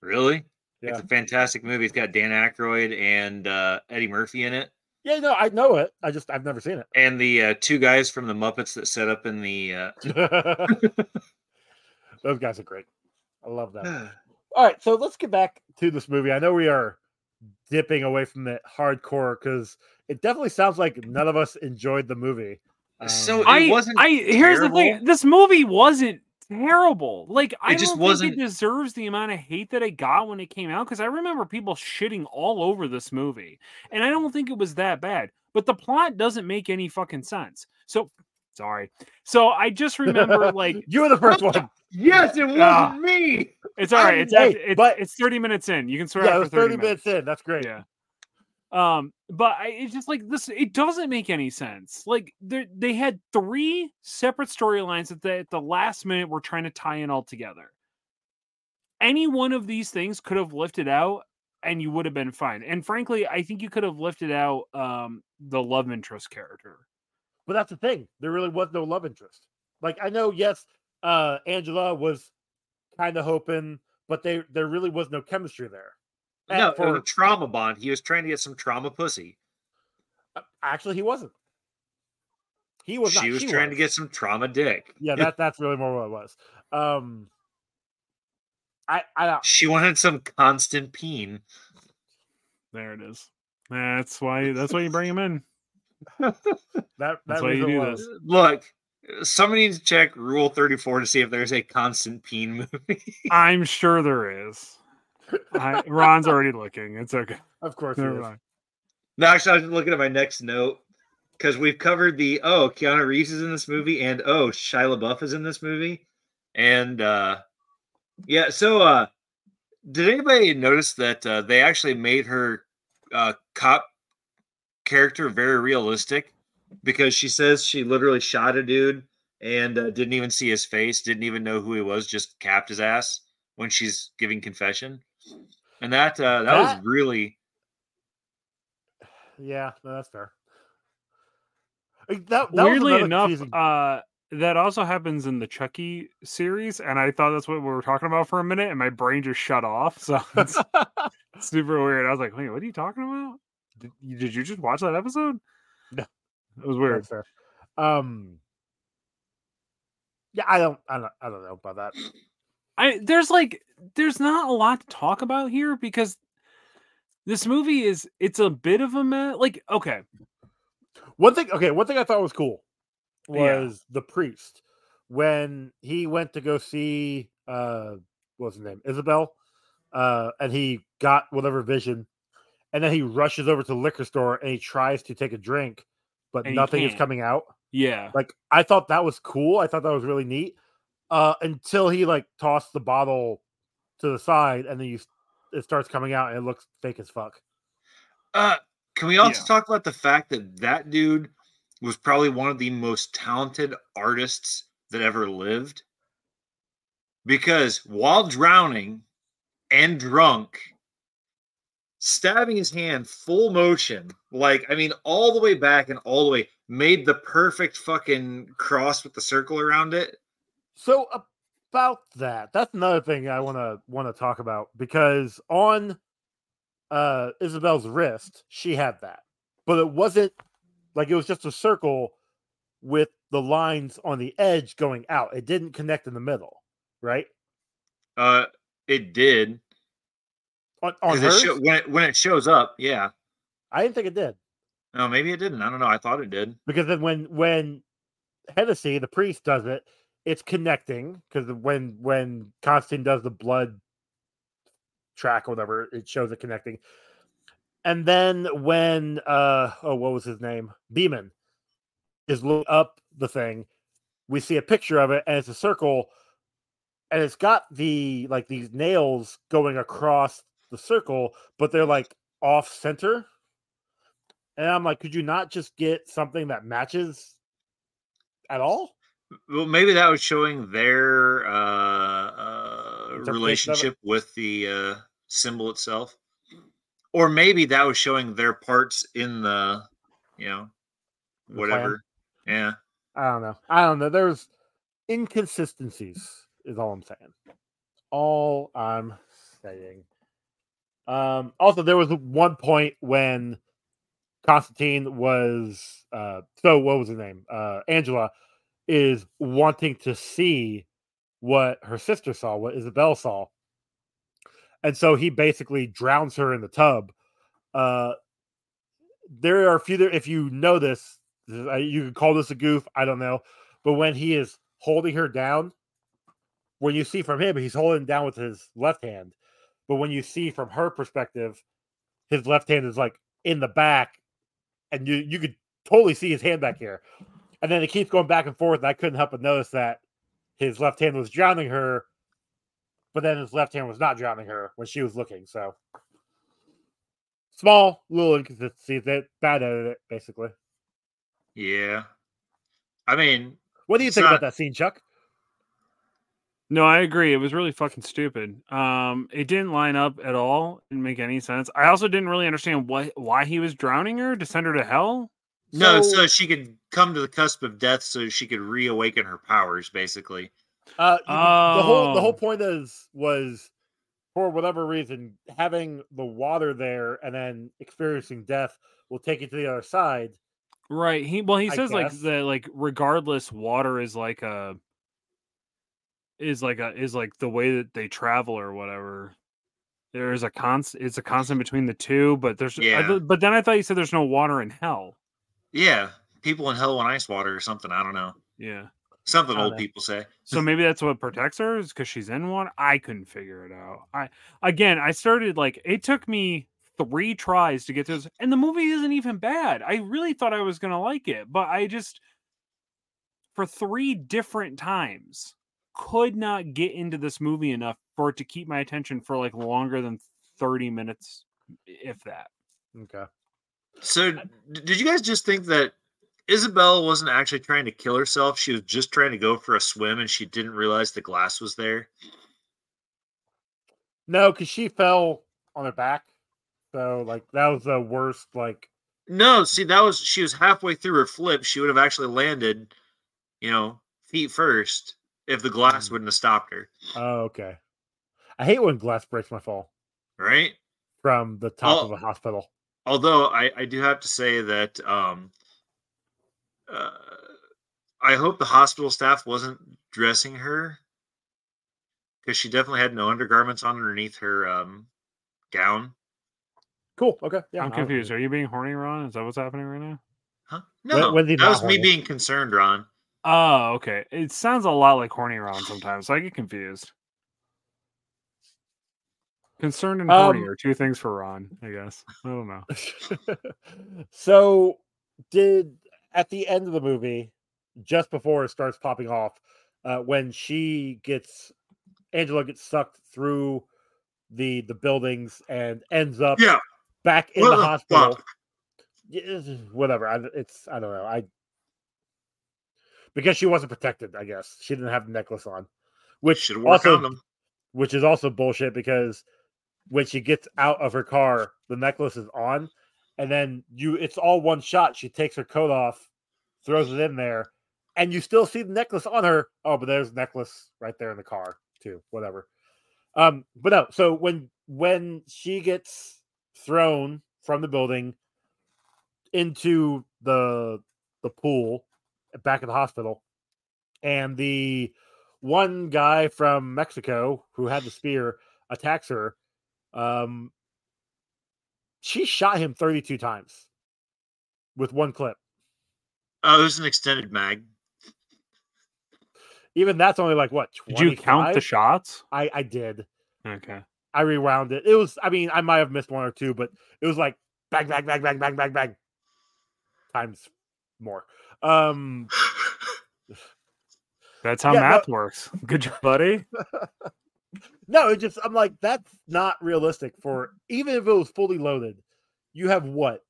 Really? Yeah. It's a fantastic movie. It's got Dan Aykroyd and uh, Eddie Murphy in it, Yeah, no, I know it. I just I've never seen it. and the uh, two guys from the Muppets that set up in the. Uh... Those guys are great. I love that. All right, so let's get back to this movie. I know we are dipping away from the hardcore because it definitely sounds like none of us enjoyed the movie. Um, So It I wasn't I here's the thing. This movie wasn't terrible. Like I just don't wasn't- think it deserves the amount of hate that it got when it came out. Because I remember people shitting all over this movie, and I don't think it was that bad. But the plot doesn't make any fucking sense. So sorry. So I just remember like you were the first one. Yes, it wasn't Ah. me. it's all right. It's Hey, it's, but- it's thirty minutes in. You can swear yeah, it was 30, thirty minutes in. That's great. Yeah. Um, but I, it's just like this. It doesn't make any sense. Like they had three separate storylines that they, at the last minute were trying to tie in all together. Any one of these things could have lifted out, and you would have been fine. And frankly, I think you could have lifted out um the love interest character. But that's the thing. There really was no love interest. Like I know, yes, uh Angela was kind of hoping, but they there really was no chemistry there. No, for- a trauma bond. He was trying to get some trauma pussy. uh, actually he wasn't. He was. she not, was trying to get some trauma dick. Yeah, that that's really more what it was. Um, I I don't. She wanted some constant peen. There it is. That's why. That's why you bring him in. That That's why you do was. this. Look, somebody needs to check Rule 34 to see if there's a constant peen movie. I'm sure there is. I, Ron's already looking. It's okay. Of course, he Never is. mind. no, actually, I was looking at my next note. because we've covered the oh Keanu Reeves is in this movie and oh Shia LaBeouf is in this movie, and uh, yeah. So uh, did anybody notice that uh, they actually made her uh, cop character very realistic because she says she literally shot a dude and uh, didn't even see his face, didn't even know who he was, just capped his ass when she's giving confession, and that uh, that, That- was really Yeah, no, that's fair. Like, That, that Weirdly another enough, confusing- uh, that also happens in the Chucky series, and I thought that's what we were talking about for a minute, and my brain just shut off. So it's super weird. I was like, "Wait, what are you talking about? Did you, did you just watch that episode?" No. it was weird. That's fair. Um, yeah, I don't, I don't, I don't know about that. I there's like there's not a lot to talk about here because this movie is it's a bit of a mess. Like, okay, One thing, okay, one thing I thought was cool Yeah. was the priest when he went to go see uh what was his name isabel uh and he got whatever vision and then he rushes over to the liquor store and he tries to take a drink but And nothing is coming out yeah, like i thought that was cool i thought that was really neat uh until he like tossed the bottle to the side and then you it starts coming out and it looks fake as fuck Uh, can we also Yeah. talk about the fact that that dude was probably one of the most talented artists that ever lived? Because while drowning and drunk, stabbing his hand full motion, like, I mean, all the way back and all the way, made the perfect fucking cross with the circle around it. So about that, that's another thing I want to want to talk about because on uh Isabel's wrist, she had that, but it wasn't like it was just a circle with the lines on the edge going out. It didn't connect in the middle, right? Uh, it did. On, on it hers, sho- when, it, when it shows up, yeah. I didn't think it did No, maybe it didn't. I don't know. I thought it did. because then when when Hennessy, the priest, does it, it's connecting because when when Constantine does the blood track or whatever, it shows it connecting. And then when uh oh what was his name? Beeman is looking up the thing, we see a picture of it and it's a circle and it's got the like these nails going across the circle, but they're like off center. And I'm like, could you not just get something that matches at all? Well, maybe that was showing their uh, uh, Interpretation of it? relationship with the uh, symbol itself, or maybe that was showing their parts in the, you know, whatever. Yeah, I don't know. I don't know. There's inconsistencies, is all I'm saying. All I'm saying. Um, also, there was one point when Constantine was uh so what was his name? Uh Angela is wanting to see what her sister saw, what Isabel saw. And so he basically drowns her in the tub. Uh there are a few if you know this, this is- you could call this a goof, I don't know. But when he is holding her down, when you see from him, he's holding down with his left hand. But when you see from her perspective, his left hand is like in the back, and you you could totally see his hand back here. And then it keeps going back and forth. And I couldn't help but notice that his left hand was drowning her, but then his left hand was not drowning her when she was looking. So small little inconsistencies that bad at it, basically. yeah. I mean, What do you think not- about that scene, Chuck? No, I agree. It was really fucking stupid. Um, it didn't line up at all. Didn't make any sense. I also didn't really understand what why he was drowning her to send her to hell. No, So- so she could come to the cusp of death, so she could reawaken her powers, basically. Uh, you- the whole the whole Oh. point is was for whatever reason having the water there and then experiencing death will take you to the other side. Right. He well he I says like guess. that like regardless water is like a is like a is like the way that they travel or whatever. There is a constant it's a constant between the two, but there's Yeah. th- but then I thought you said there's no water in hell. Yeah, people in hell want ice water or something. I don't know. Yeah. Something old know. people say. So maybe that's what protects her is because she's in one. I couldn't figure it out. I again, I started like it took me three tries to get to this, and the movie isn't even bad. I really thought I was gonna like it, but I just for three different times could not get into this movie enough for it to keep my attention for like longer than 30 minutes, if that. Okay. So, did you guys just think that Isabella wasn't actually trying to kill herself? She was just trying to go for a swim, and she didn't realize the glass was there. No, because she fell on her back. So like that was the worst. Like No, see, that was she was halfway through her flip. She would have actually landed, you know, feet first if the glass Mm. wouldn't have stopped her. oh okay. I hate when glass breaks my fall Right? from the top of Oh. a hospital. Although I, I do have to say that um, uh, I hope the hospital staff wasn't dressing her because she definitely had no undergarments on underneath her um, gown. Cool. Okay. Yeah. I'm I- confused. Are you being horny, Ron? Is that what's happening right now? Huh? When- No, when's he that not was me being concerned, Ron. Oh, okay. It sounds a lot like horny Ron sometimes, so I get confused. Concerned and horny Um, are two things for Ron, I guess. I don't know. so did at the end of the movie, just before it starts popping off, uh, when she gets Angela gets sucked through the the buildings and ends up Yeah. back in What the the hospital. fuck? Yeah, whatever. I, it's I don't know. I because she wasn't protected. I guess she didn't have the necklace on, which Should have worn a also which is also bullshit because when she gets out of her car, the necklace is on, and then you it's all one shot. She takes her coat off, throws it in there, and you still see the necklace on her. Oh, but there's the necklace right there in the car too. Whatever. Um, but no, so when when she gets thrown from the building into the the pool back at the hospital, and the one guy from Mexico who had the spear attacks her. Um, she shot him 32 times with one clip. Oh, it was an extended mag. Even that's only like what? Did you count the shots? I I did. Okay. I rewound it. It was. I mean, I might have missed one or two, but it was like bang, bang, bang, bang, bang, bang, bang, times more. Um, That's how Yeah, no- math works. Good job, buddy. no, it just I'm like that's not realistic for even if it was fully loaded. You have what?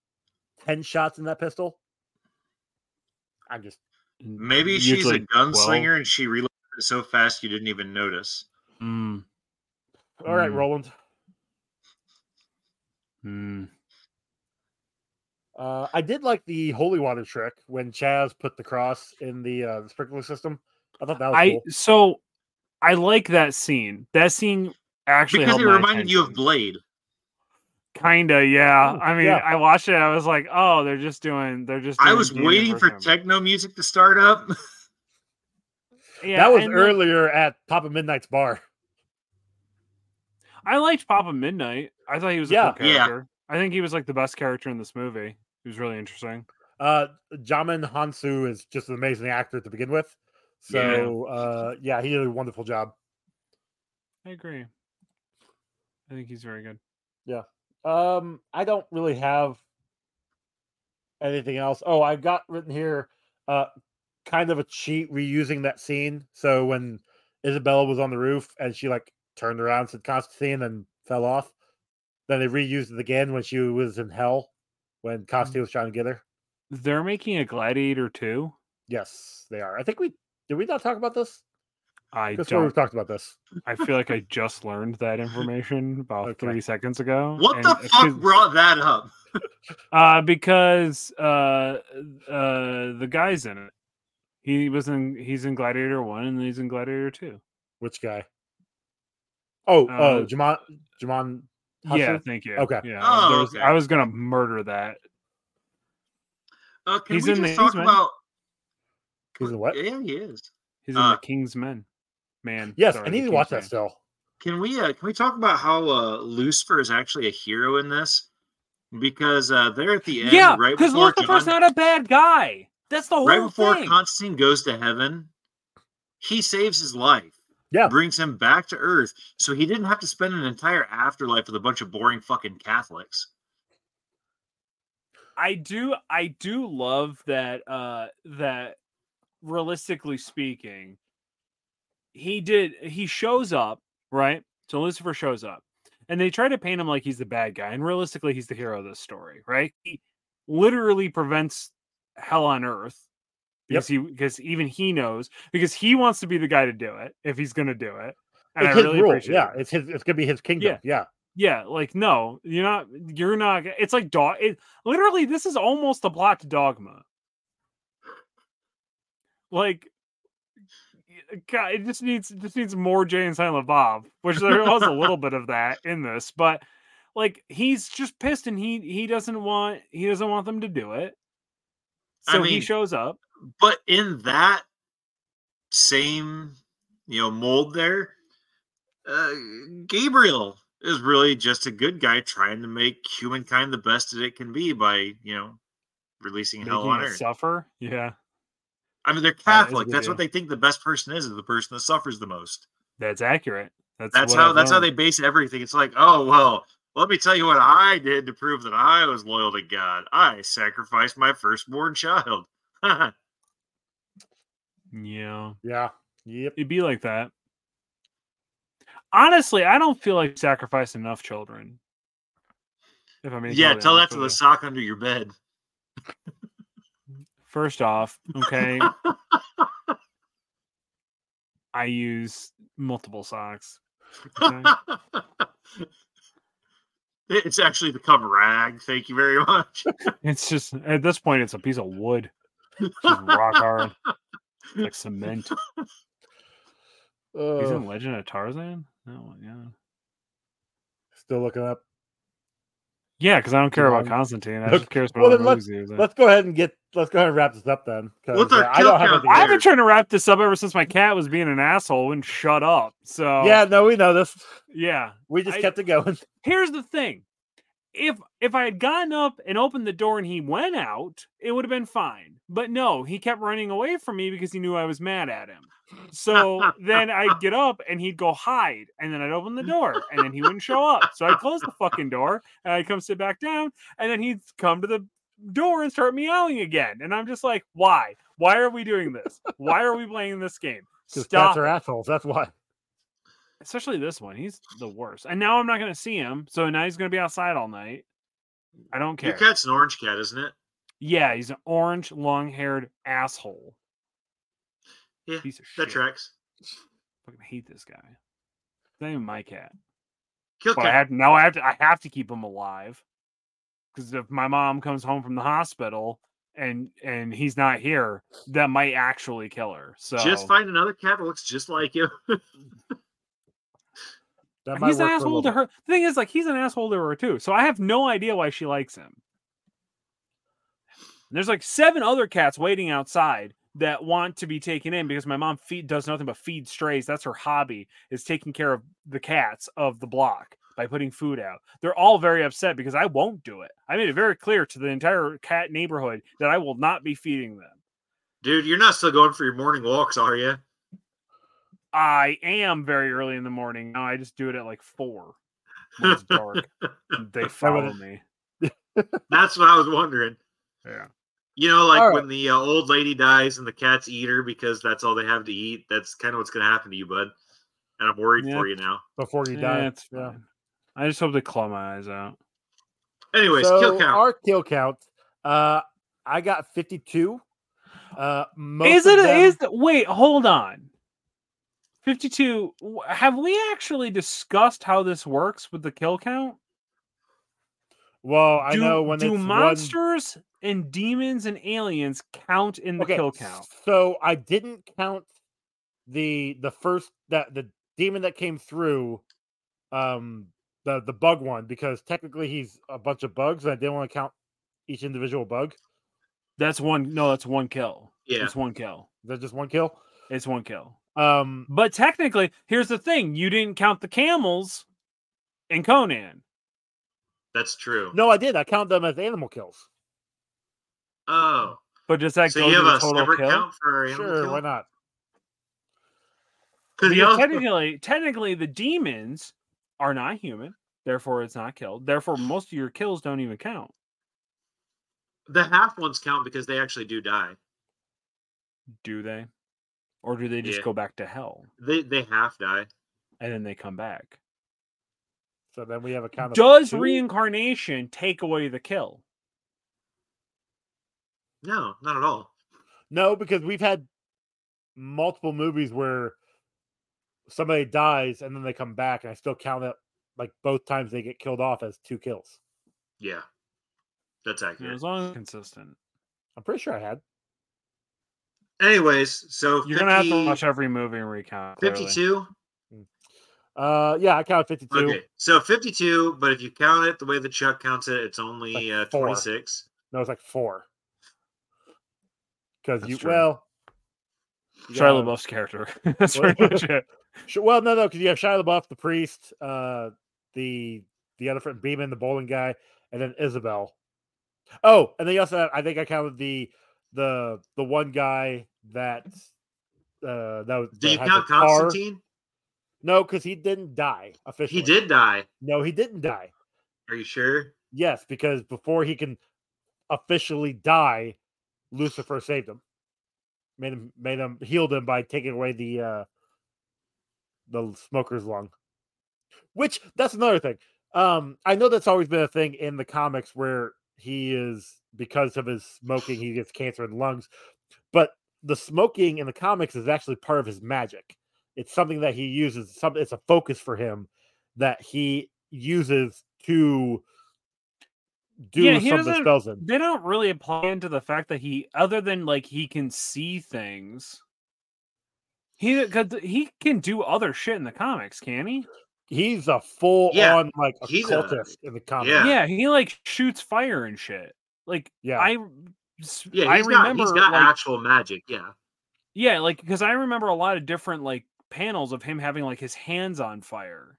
10 shots in that pistol? I'm just Maybe she's a Usually 12. gunslinger and she reloaded it so fast you didn't even notice. Mm, all right, Mm. Roland. mm. Uh, I did like the holy water trick when Chaz put the cross in the uh, sprinkler system. I thought that was I cool. so I like that scene. That scene actually Because it reminded you of. Blade. Kinda, yeah. Mm, I mean, yeah. I watched it. I was like, oh, they're just doing. They're just. I was Daniel waiting for versus him. techno music to start up. Yeah, that was and, like, earlier at Papa Midnight's bar. I liked Papa Midnight. I thought he was a Yeah. cool Yeah. character. I think he was like the best character in this movie. He was really interesting. Uh, Djimon Hounsou is just an amazing actor to begin with. Yeah. So, uh, yeah, he did a wonderful job. I agree. I think he's very good. Yeah. Um, I don't really have anything else. Oh, I've got written here, uh, kind of a cheat reusing that scene. So when Isabella was on the roof and she like turned around, said Constantine, and fell off, then they reused it again when she was in hell when Constantine was trying to get her. They're making a Gladiator too. Yes, they are. I think we did we not talk about this? I Because we've don't. talked about this. I feel like I just learned that information about Okay. three seconds ago. what and the fuck brought that up? Uh, because uh, uh, the guy's in it. He was in. He's in Gladiator One, and he's in Gladiator Two. Which guy? Oh, Uh, oh, Djimon, Djimon. Yeah, thank you. Okay. Yeah, Oh, was- okay. I was gonna murder that. Uh, can He's we in just the talk Kingsman. about? He's in what? Yeah, he is. He's in Uh, the Kingsman. Man. Yes, sorry, I need to watch that still. Can we uh, can we talk about how uh, Lucifer is actually a hero in this? Because uh, they're at the end, Yeah, right because before Lucifer's John, not a bad guy. That's the whole right before thing. Constantine goes to heaven, he saves his life. Yeah. brings him back to Earth, so he didn't have to spend an entire afterlife with a bunch of boring fucking Catholics. I do I do love that uh that realistically speaking he did he shows up, right? So Lucifer shows up and they try to paint him like he's the bad guy and realistically he's the hero of this story, right? He literally prevents hell on earth because he because even he knows because he wants to be the guy to do it if he's going to do it. And it's I his really rule. Yeah, it. it's his. It's gonna be his kingdom. Yeah. Yeah, like no, you're not. You're not. It's like dog. It literally. This is almost a plot to Dogma. Like, God, it just needs just needs more Jay and Silent Bob, which there was a little bit of that in this, but like he's just pissed and he he doesn't want he doesn't want them to do it. I So he shows up. but in that same you know mold there uh, gabriel is really just a good guy trying to make humankind the best that it can be by you know releasing hell on earth suffer. Yeah, i mean they're That is a catholic good that's deal. what they think the best person is is the person that suffers the most that's accurate. That's that's how I've that's how they base everything it's like oh well let me tell you what i did to prove that i was loyal to god i sacrificed my firstborn child Yeah. Yeah. Yep. It'd be like that. Honestly, I don't feel like sacrificing enough children. If I mean, yeah tell that to the sock under your bed First off, okay, I use multiple socks. Okay? it's actually the cover rag. Thank you very much. It's just at this point, it's a piece of wood, just rock hard, like cement. He's Uh, in Legend of Tarzan. Oh yeah, still looking up. Yeah. Because I don't care about Um, Constantine. I look, just care about well, the then let's- movies he was in. Let's go ahead and get. Let's go ahead and wrap this up then. What's our uh, I don't kill have count? I've been trying to wrap this up ever since my cat was being an asshole and shut up. So Yeah, no, we know this. yeah. We just I- kept it going. Here's the thing: if if I had gotten up and opened the door and he went out, it would have been fine. But no, he kept running away from me because he knew I was mad at him. So then I'd get up and he'd go hide, and then I'd open the door, and then he wouldn't show up. So I'd close the fucking door, and I'd come sit back down, and then he'd come to the door and start meowing again. And I'm just like, why? Why are we doing this? Why are we playing this game? Because Stop cats are assholes. That's why. especially this one. He's the worst. And now I'm not going to see him. So now he's going to be outside all night. I don't care. Your cat's an orange cat, isn't it? Yeah, he's an orange, long-haired asshole. Yeah, Piece of that shit. tracks. Fucking hate this guy. It's not even my cat. Kill But I cat. have now. I have to. I have to keep him alive because if my mom comes home from the hospital and and he's not here, that might actually kill her. So Just find another cat that looks just like you. That might he's an work for asshole little to her. The thing is, like, he's an asshole to her too. So I have no idea why she likes him. And there's like seven other cats waiting outside that want to be taken in because my mom feed does nothing but feed strays. That's her hobby is taking care of the cats of the block by putting food out. They're all very upset because I won't do it. I made it very clear to the entire cat neighborhood that I will not be feeding them. Dude, you're not still going for your morning walks, are you? I am very early in the morning. Now I just do it at like four when it's dark. they follow me. That's what I was wondering. Yeah. You know, like All right. when the uh, old lady dies and the cats eat her because that's all they have to eat. That's kind of what's going to happen to you, bud. And I'm worried Yeah. for you now. before you Yeah, die. it's Yeah. I just hope they claw my eyes out. Anyways, so kill count. our kill count. Uh, I got fifty-two. Uh, most is of it? them- Is the, wait? Hold on. Fifty-two. Have we actually discussed how this works with the kill count? Well, I do, know when do it's one- monsters and demons and aliens count in the okay, kill count? So I didn't count the the first that the demon that came through, um, the the bug one because technically he's a bunch of bugs. And I didn't want to count each individual bug. That's one. No, that's one kill. Yeah. It's one kill. That's just one kill? It's one kill. Um, But technically, here's the thing: you didn't count the camels in Conan. That's true. no, I did. I count them as animal kills. Oh. But does that So go you have the a total kill? count for animal Sure, kill? why not? 'Cause Because also- technically, technically, the demons are not human. Therefore, it's not killed. Therefore, most of your kills don't even count. The half ones count because they actually do die. Do they? Or do they just Yeah. go back to hell They they half die. and then they come back? So then we have a count of Does two? reincarnation take away the kill? No, not at all. No, because we've had multiple movies where somebody dies and then they come back, and I still count it like both times they get killed off as two kills. Yeah, that's You know, accurate. as long as it's consistent. I'm pretty sure I had. Anyways, so You're gonna have to watch every movie and recount. clearly. 52. Uh, yeah, I counted 52. Okay, so 52, but if you count it the way that Chuck counts it, it's only Like uh, four. 26. No, it's like four. Because you true. well, you Shia LaBeouf's character. That's Well- pretty much it. Well, no, no, because you have Shia LaBeouf, the priest, uh, the the other friend, Beeman, the bowling guy, and then Isabel. Oh, and then you also have, I think I counted the the the one guy that uh that was Do you that had count the car. Constantine? No, because he didn't die officially. He did die. No, he didn't die. Are you sure? Yes, because before he can officially die, Lucifer saved him. Made him made him healed him by taking away the uh the smoker's lung. Which that's another thing. Um I know that's always been a thing in the comics where he is because of his smoking he gets cancer in the lungs. But the smoking in the comics is actually part of his magic. It's something that he uses some it's a focus for him that he uses to do Yeah, some of the spells in. They don't really apply into the fact that he, other than like he can see things, he cause he can do other shit in the comics, can he? He's a full Yeah, on like he's a- occultist in the comics. Yeah. Yeah, he like shoots fire and shit. Like, Yeah. I Yeah, I he's got, remember, he's got like, actual magic. Yeah. yeah, like because I remember a lot of different like panels of him having like his hands on fire.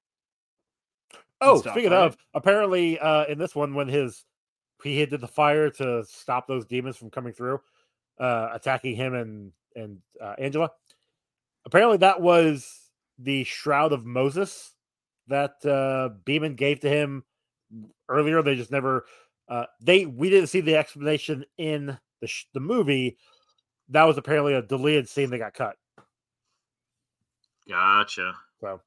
Oh, stuff, speaking right? of, apparently uh in this one when his he hit the fire to stop those demons from coming through, uh attacking him and and uh, Angela. Apparently that was the shroud of Moses that uh Beeman gave to him earlier. They just never uh they we didn't see the explanation in the sh- the movie. That was apparently a deleted scene that got cut. Gotcha. So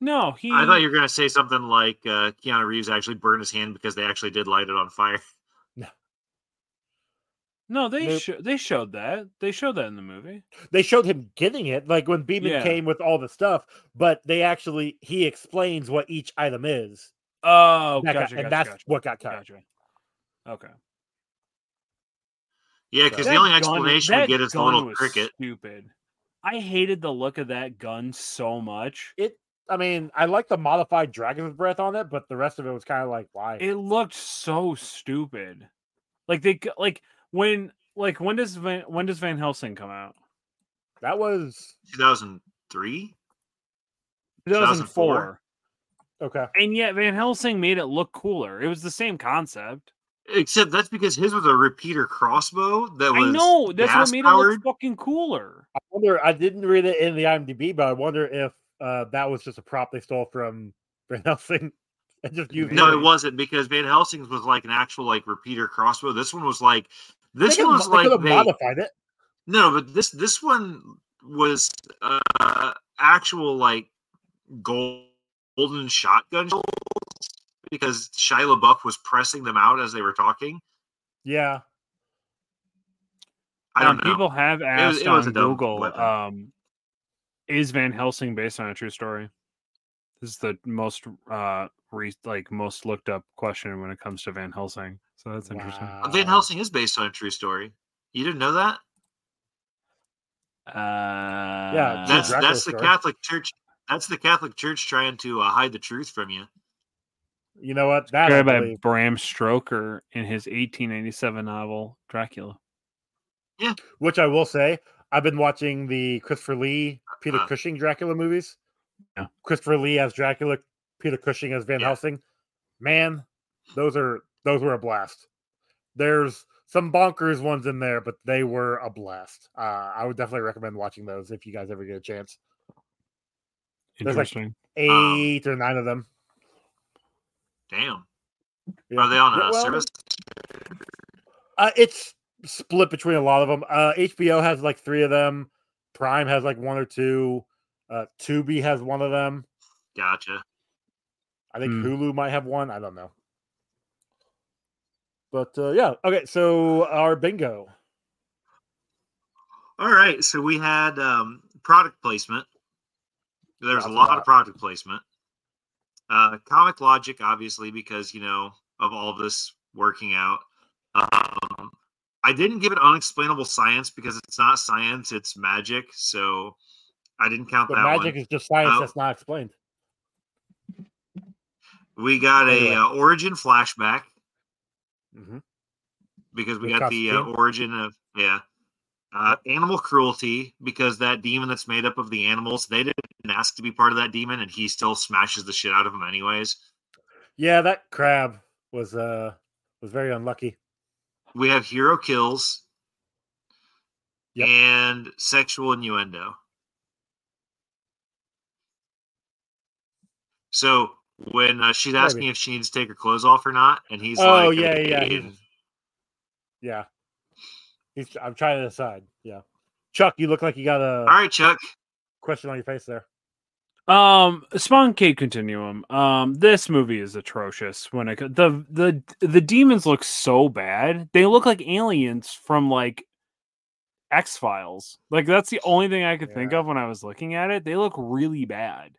No, he. I thought you were going to say something like uh, Keanu Reeves actually burned his hand because they actually did light it on fire. no, No, they Nope. sho- they showed that. They showed that in the movie. they showed him getting it like when Beeman Yeah. came with all the stuff, but they actually he explains what each item is. Oh, That got- gotcha, and that's gotcha, what got cut. gotcha. Okay. Yeah, because That the only gun- explanation we get is the little cricket. Stupid. I hated the look of that gun so much. It I mean, I like the modified dragon's breath on it, but the rest of it was kind of like why? It looked so stupid. Like they c- like when like when does Van, when does Van Helsing come out? that was 2003? 2004. okay. And yet Van Helsing made it look cooler. It was the same concept. Except that's because his was a repeater crossbow that was I know that's what gas made it powered. look fucking cooler. I wonder I didn't read it in the IMDb, but I wonder if uh that was just a prop they stole from Van Helsing and just used No, it. it wasn't because Van Helsing's was like an actual like repeater crossbow. This one was like this could one was like could they, modified it. no, but this this one was uh actual like gold, golden shotgun shells because Shia LaBeouf was pressing them out as they were talking. Yeah. I don't Um, know. People have asked it was on a dumb Google, um, is Van Helsing based on a true story? This is the most uh re- like most looked up question when it comes to Van Helsing. So that's interesting. Van Helsing is based on a true story. You didn't know that? Uh, That's that's the story. Catholic Church. That's the Catholic Church trying to uh, hide the truth from you. You know what? That I by believe. Bram Stoker in his 1897 novel Dracula. Yeah. Which I will say, I've been watching the Christopher Lee, Peter Uh-huh. Cushing Dracula movies. Yeah. Christopher Lee as Dracula, Peter Cushing as Van Yeah. Helsing. Man, those are those were a blast. There's some bonkers ones in there, but they were a blast. Uh, I would definitely recommend watching those if you guys ever get a chance. There's like- Interesting. Eight or nine of them. Damn. Yeah. Are they on a well, service? Uh, it's split between a lot of them. Uh, HBO has like three of them. Prime has like one or two. Uh, Tubi has one of them. Gotcha. I think Hmm. Hulu might have one. I don't know. But uh, yeah, okay. So our bingo. All right, so we had um, product placement. There's Lots a lot of product placement. Uh, comic logic, obviously, because you know of all this working out. Um, I didn't give it unexplainable science because it's not science; it's magic. So I didn't count that magic one. is just science Oh. that's not explained. We got a uh, origin flashback Mhm. because we got the uh, origin of yeah uh, animal cruelty because that demon that's made up of the animals they didn't ask to be part of that demon and he still smashes the shit out of them anyways Yeah, that crab was uh was very unlucky. we have hero kills Yep. and sexual innuendo so when uh, she's asking Maybe. if she needs to take her clothes off or not and he's Oh like oh yeah, yeah, yeah. He's, I'm trying to decide. Yeah, Chuck, you look like you got a all right chuck question on your face there. Um, Spawn Cape Continuum. Um, this movie is atrocious. When it the the the demons look so bad, they look like aliens from like X Files. Like that's the only thing I could think of when I was looking at it. They look really bad.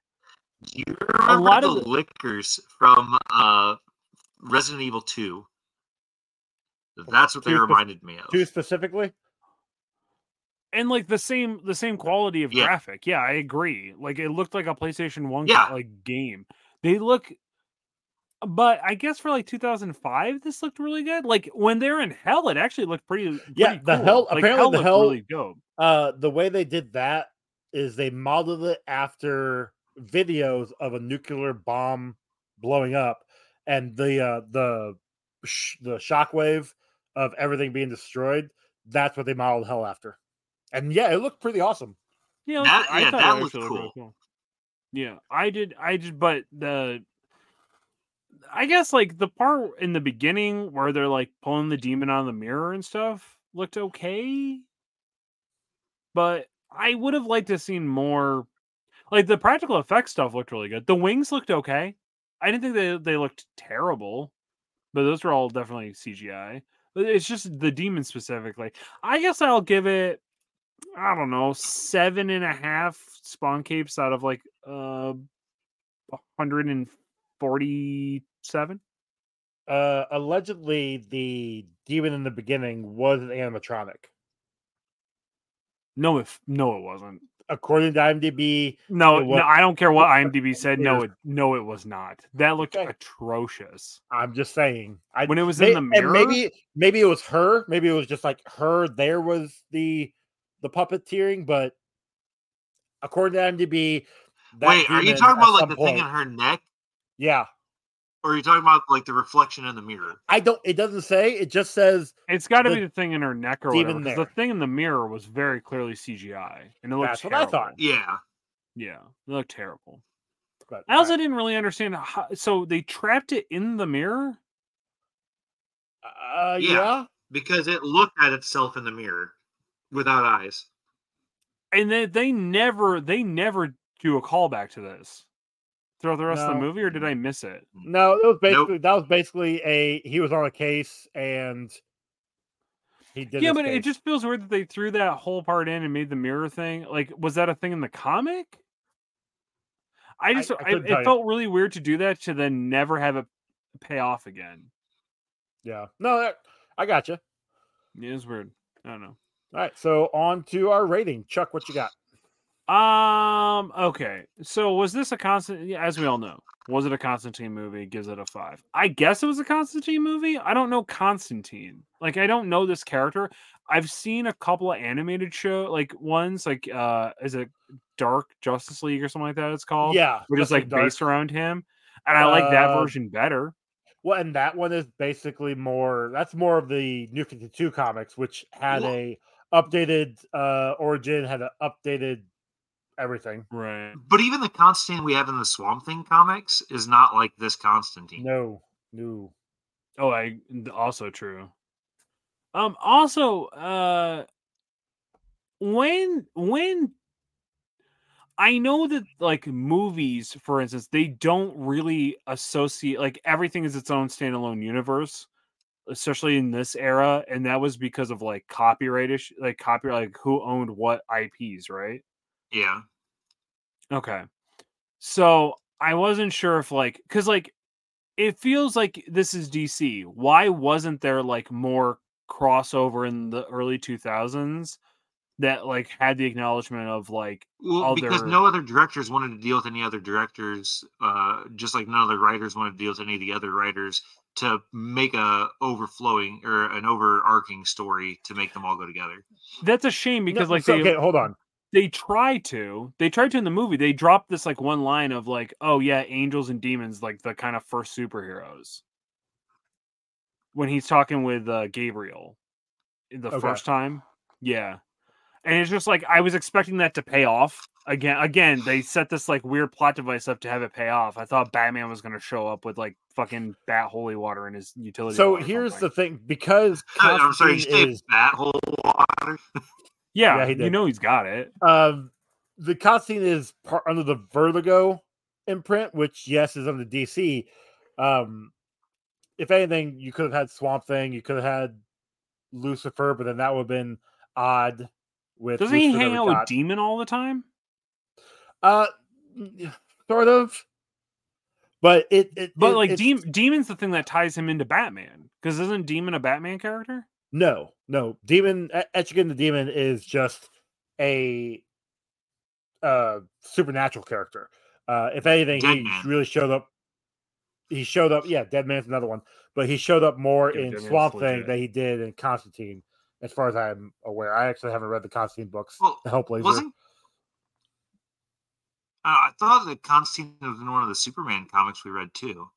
You remember a lot the of the- Lickers from uh, Resident Evil 2? That's what they Two spec- reminded me of. Two specifically. And like the same the same quality of Yeah. graphic. Yeah, I agree. Like it looked like a PlayStation 1 Yeah. like game. They look but I guess for like 2005 this looked really good. Like when they're in hell it actually looked pretty, Yeah, the cool. hell- Like, apparently the hell- really dope. Uh, the way they did that is they modeled it after videos of a nuclear bomb blowing up, and the uh, the sh- the shockwave of everything being destroyed. That's what they modeled hell after, and yeah, it looked pretty awesome. Yeah, That- I yeah, thought that it looked actually really cool. Yeah, I did. I just, but the, I guess like the part in the beginning where they're like pulling the demon out of the mirror and stuff looked okay, but I would have liked to have seen more. Like the practical effects stuff looked really good. The wings looked okay. I didn't think they they looked terrible, but those were all definitely CGI. It's just the demon specifically. I guess I'll give it I don't know, seven and a half spawn capes out of like uh 147. Uh, allegedly, the demon in the beginning was an animatronic. No, if no, it wasn't. According to IMDb, No, It wa- no, I don't care what IMDb said. No, it no, it was not. That looked Okay. atrocious. I'm just saying. I, When it was may- in the and mirror, maybe maybe it was her. Maybe it was just like her. There was the the puppeteering, but according to IMDb, that Wait, are you talking about like some the thing in her neck? Yeah, Or are you talking about like the reflection in the mirror? I don't. It doesn't say. It just says it's got to be the thing in her neck or demon whatever. 'cause The thing in the mirror was very clearly CGI, and it looked That's what I thought. terrible. Yeah. Yeah, it looked terrible. but I also alright. didn't really understand how. So they trapped it in the mirror. Uh, Yeah. yeah. Because it looked at itself in the mirror without eyes. and they they never they never do a callback to this throughout the rest of the movie, or did I miss it? No, it was Nope. basically that was basically a he was on a case and he did. yeah, his but it just feels weird that they threw that whole part in and made the mirror thing. Like, was that a thing in the comic? I just I I couldn't tell it you. felt really weird to do that to then never have it pay off again. yeah. No, that, I got you. It is weird. I don't know. All right, so on to our rating. Chuck, what you got? Um. Okay. So was this a constant? As we all know, was it a Constantine movie? Gives it a five. I guess it was a Constantine movie. I don't know Constantine. Like I don't know this character. I've seen a couple of animated show like ones like uh is it Dark Justice League or something like that? It's called. yeah, Which is like Dark. based around him, and I like that Uh, version better. Well, and that one is basically more. That's more of the New Fifty Two comics, which had a updated uh origin, had an updated everything. Right. But even the Constantine we have in the Swamp Thing comics is not like this Constantine. No, no. Oh, I also true. Um. Also, uh, when when I know that like movies, for instance, they don't really associate like everything is its own standalone universe, especially in this era, and that was because of like copyright issue, like copyright, like who owned what IPs, right? Yeah. Okay. So I wasn't sure if like because like it feels like this is DC. Why wasn't there like more crossover in the early 2000s that like had the acknowledgement of like Well, because other- no other directors wanted to deal with any other directors, uh, just like none of the writers wanted to deal with any of the other writers to make a overflowing or an overarching story to make them all go together. that's a shame No, because like so- they okay, hold on. They try to they try to in the movie they drop this like one line of like oh yeah angels and demons like the kind of first superheroes. When he's talking with uh gabriel the Okay. first time yeah. And it's just like i was expecting that to pay off. Again again they set this like weird plot device up to have it pay off. I thought batman was going to show up with like fucking bat holy water in his utility So belt or here's the thing because Uh, I'm sorry, you Constantine say is that whole water. yeah, Yeah, he you know he's got it um the Constantine is part under the Vertigo imprint, which yes is under DC. Um if anything, you could have had Swamp Thing, you could have had Lucifer, but then that would have been odd with doesn't he Lucifer hang never out with demon all the time Uh sort of. But it, it But it- like it's- Demon's the thing that ties him into Batman. Because isn't Demon a Batman character? No, no. Demon E- Etrigan the Demon is just a uh supernatural character. Uh if anything, Dead he Man. really showed up. He showed up, yeah, Dead Man's another one, but he showed up more Yeah, in Dead Man's Swamp Thing than he did in Constantine, as far as I'm aware. I actually haven't read the Constantine books. Well, the Hellblazer. Wasn't uh, I thought that Constantine was in one of the Superman comics we read too.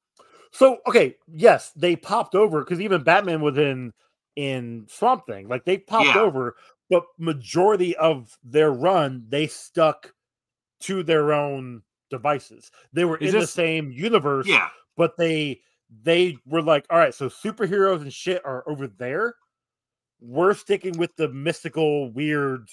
So okay, yes, they popped over because even Batman was in in Swamp Thing. Like they popped Yeah. over, but majority of their run they stuck to their own devices. They were Is in this- the same universe, Yeah, but they they were like, all right, so superheroes and shit are over there. We're sticking with the mystical, weird,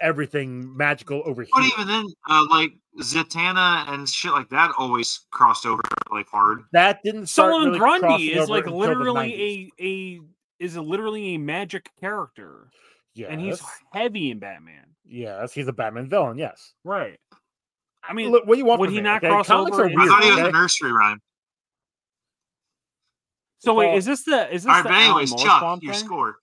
everything magical over here. but even then, uh, like Zatanna and shit like that always crossed over like hard. that didn't Solomon really Grundy is like until the 90s. literally a a is a literally a magic character, Yeah, and he's heavy in Batman. Yes, he's a Batman villain. Yes. Right. I mean, Look, what do you want? would from he me, not okay? cross Comics over are into- I thought he was okay? a nursery rhyme. so wait, is this the is this All right, the but anyways, Alan Moore Chuck, Swamp your thing? score.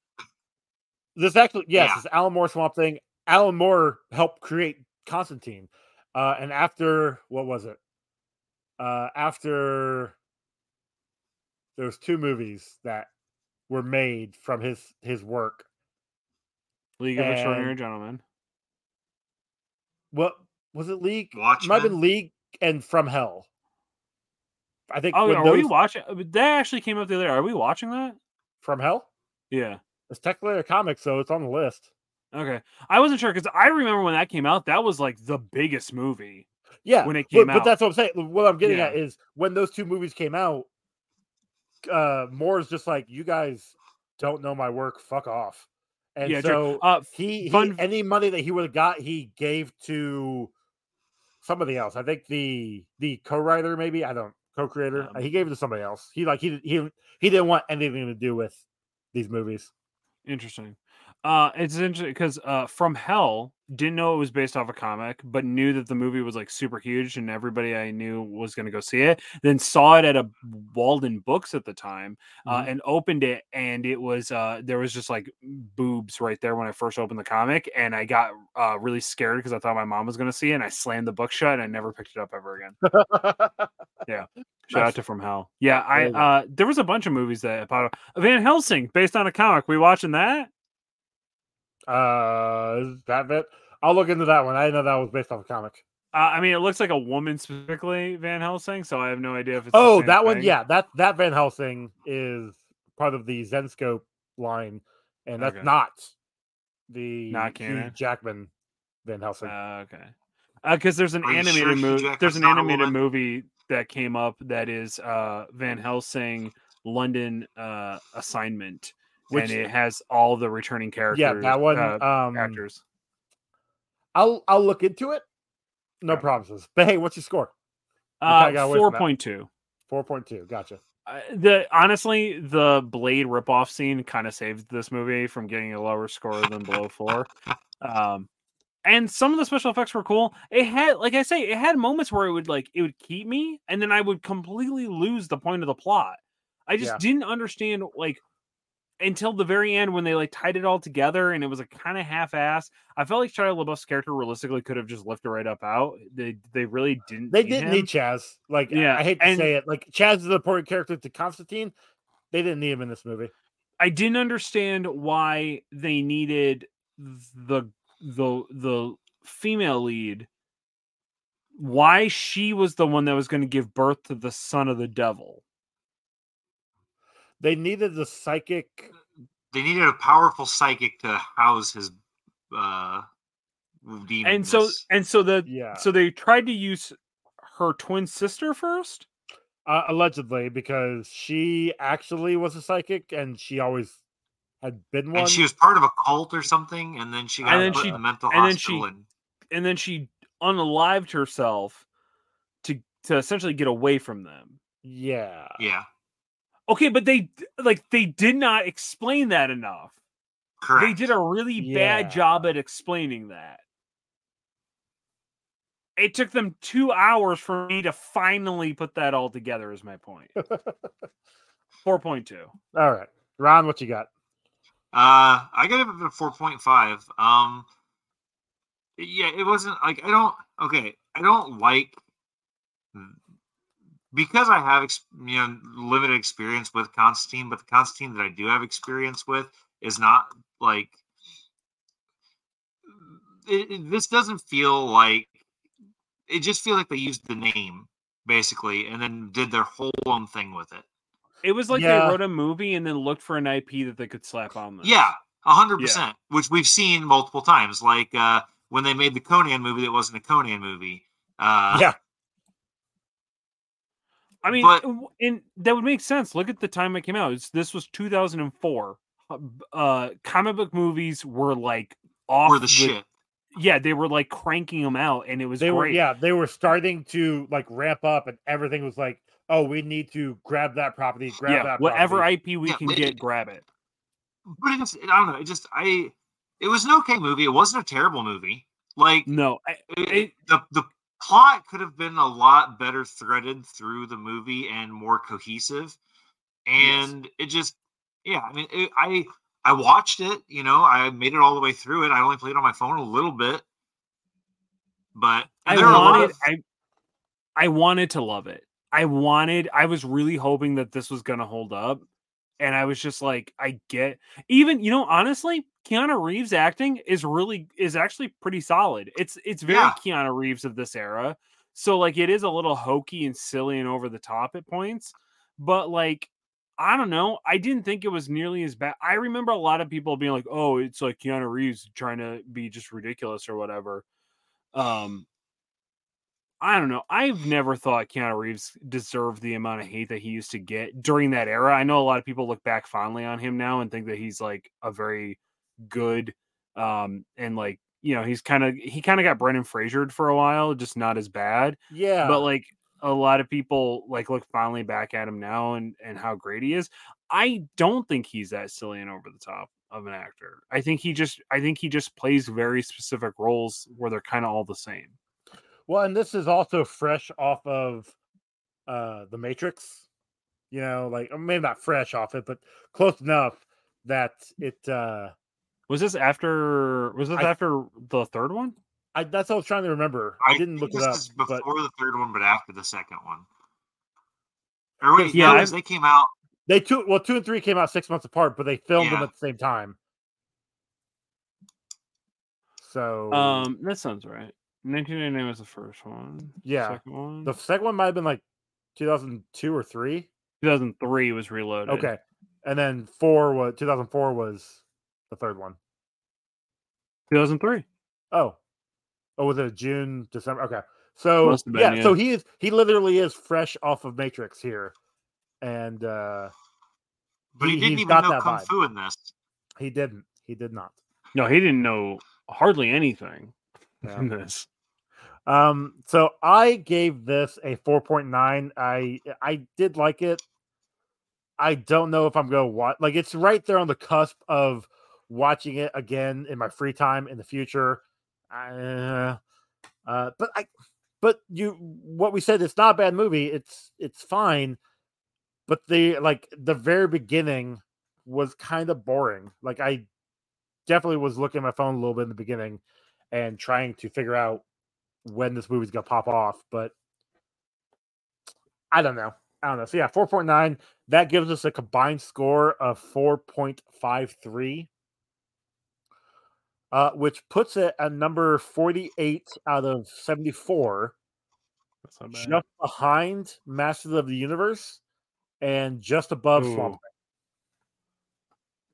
This actually, yes, Yeah. this Alan Moore Swamp thing. Alan Moore helped create Constantine, uh, and after what was it? Uh, after there was two movies that were made from his his work. League of Extraordinary Gentlemen. What was it? League? It might have been League and From Hell. I think. Oh, when are we watching? Uh, that actually came up the other. day. Are we watching that? From Hell? Yeah. It's technically a comic, so it's on the list. Okay. I wasn't sure because I remember when that came out. That was like the biggest movie. Yeah, when it but- came but, out. that's what I'm saying. What I'm getting at is when those two movies came out, uh, Moore's just like, you guys don't know my work. Fuck off. And yeah. So Uh, he, he fun- any money that he would have got, he gave to somebody else. I think the the co-writer, maybe I don't co-creator. Um, he gave it to somebody else. He like he he he didn't want anything to do with these movies. Interesting. Uh, it's interesting because uh, From Hell didn't know it was based off a comic, but knew that the movie was like super huge and everybody I knew was going to go see it. Then saw it at a Walden Books at the time uh, Mhm. and opened it, and it was uh, there was just like boobs right there when I first opened the comic, and I got uh, really scared because I thought my mom was going to see it, and I slammed the book shut, and I never picked it up ever again. Yeah. Shout out to From Hell. Yeah, I There uh, there was a bunch of movies that up. Van Helsing based on a comic. We watching that? Uh, that bit. I'll look into that one. I didn't know that was based off a comic. Uh, I mean, it looks like a woman specifically, Van Helsing. So I have no idea if it's. Oh, same that one, thing. yeah, that that Van Helsing is part of the Zenescope line, and that's Okay. not the Not Hugh? Jackman Van Helsing. Uh, okay. Because there's an Are you animated sure movie. There's an animated movie that came up that is uh, Van Helsing London uh, assignment, Which and it has all the returning characters. yeah, that one. uh, um, actors. I'll I'll look into it. No Okay. promises. But hey, what's your score? Uh, kinda got away from four point two. Four point two. Gotcha. Uh, the honestly, the Blade ripoff scene kind of saved this movie from getting a lower score than below four. Um, and some of the special effects were cool. It had, like I say, it had moments where it would like it would keep me, and then I would completely lose the point of the plot. I just Yeah. didn't understand like until the very end when they like tied it all together and it was like kind of half-ass. I felt like Shia LaBeouf's character realistically could have just lifted right up out. They they really didn't. They need didn't him. need Chaz. Like, Yeah, I hate to and- say it. Like, Chaz is the important character to Constantine. They didn't need him in this movie. I didn't understand why they needed the the the female lead. Why she was the one that was going to give birth to the son of the devil. They needed the psychic. They needed a powerful psychic to house his uh demon. And so and so the Yeah. so they tried to use her twin sister first. Uh, allegedly, because she actually was a psychic and she always had been one. and she was part of a cult or something, and then she got And then put she- in a mental and then she- and and then she unalived herself to to essentially get away from them. yeah. yeah, Okay, but they like they did not explain that enough. correct. They did a really Yeah. bad job at explaining that. It took them two hours for me to finally put that all together. Is my point. Four point two. All right. Ron, what you got? Uh, I got it at four point five. Um, yeah, it wasn't like I don't. Okay, I don't like because I have you know limited experience with Constantine, but the Constantine that I do have experience with is not like it, it- this doesn't feel like it just feels like they used the name basically and then did their whole own thing with it. It was like Yeah. they wrote a movie and then looked for an IP that they could slap on. This. Yeah, a hundred Yeah. percent. Which we've seen multiple times, like uh, when they made the Conan movie that wasn't a Conan movie. Uh, Yeah. I mean, But- and that would make sense. Look at the time it came out. It's, this was 2004. Uh, Uh, comic book movies were like off were the shit. Yeah, they were like cranking them out, and it was They great. were yeah, they were starting to like ramp up and everything was like, oh, we need to grab that property, grab yeah, that whatever property. IP we Yeah, can it- get, grab it. But it just, I don't know. It just, I, it was an okay movie. It wasn't a terrible movie. Like No, I, it, it- the the plot could have been a lot better threaded through the movie and more cohesive. And it just, yeah. I mean, it, I I watched it. You know, I made it all the way through it. I only played on my phone a little bit, but I there are a lot wanted, of- I, I wanted to love it. I wanted, I was really hoping that this was gonna hold up, and I was just like, I get, even you know, honestly, Keanu Reeves acting is really is actually pretty solid. It's it's very Yeah. Keanu Reeves of this era. So like, it is a little hokey and silly and over the top at points, but like. I don't know. I didn't think it was nearly as bad. I remember a lot of people being like, "Oh, it's like Keanu Reeves trying to be just ridiculous or whatever." Um, I don't know. I've never thought Keanu Reeves deserved the amount of hate that he used to get during that era. I know a lot of people look back fondly on him now and think that he's like a very good, um, and like you know, he's kind of he kind of got Brendan Frasered for a while, just not as bad. Yeah. But like a lot of people like look fondly back at him now and and how great he is. I don't think he's that silly and over the top of an actor. I think he just I think he just plays very specific roles where they're kind of all the same. Well, and this is also fresh off of uh the Matrix. You know, like maybe not fresh off it, but close enough that it uh Was this after was this I- after the third one? I that's what I was trying to remember. I, didn't think look it this up, is before but the third one, but after the second one. Or wait, Yeah, no, they came out. they two well two and three came out six months apart, but they filmed them at the same time. So Um that sounds right. 1999 was the first one. Yeah. Second one. the second one might have been like 2002 or three. 2003 was reloaded. Okay, and then four was 2004 was the third one. 2003. Oh, oh, was it June, December? Okay, so been, yeah, yeah. so he is he literally is fresh off of Matrix here, and uh But he, He- didn't even got know that kung vibe. fu in this. He didn't. He did not. No, he didn't know hardly anything Yeah. in this. Um, so I gave this a 4.9. I I did like it. I don't know if I'm gonna watch like it's right there on the cusp of watching it again in my free time in the future. Uh, uh but I but you what we said it's not a bad movie, it's it's fine. But the like the very beginning was kind of boring. Like I definitely was looking at my phone a little bit in the beginning and trying to figure out when this movie's gonna pop off, but I don't know. I don't know. So yeah, 4.9. That gives us a combined score of 4.53. Uh, which puts it at number 48 out of 74, That's not bad. just behind Masters of the Universe and just above Swamp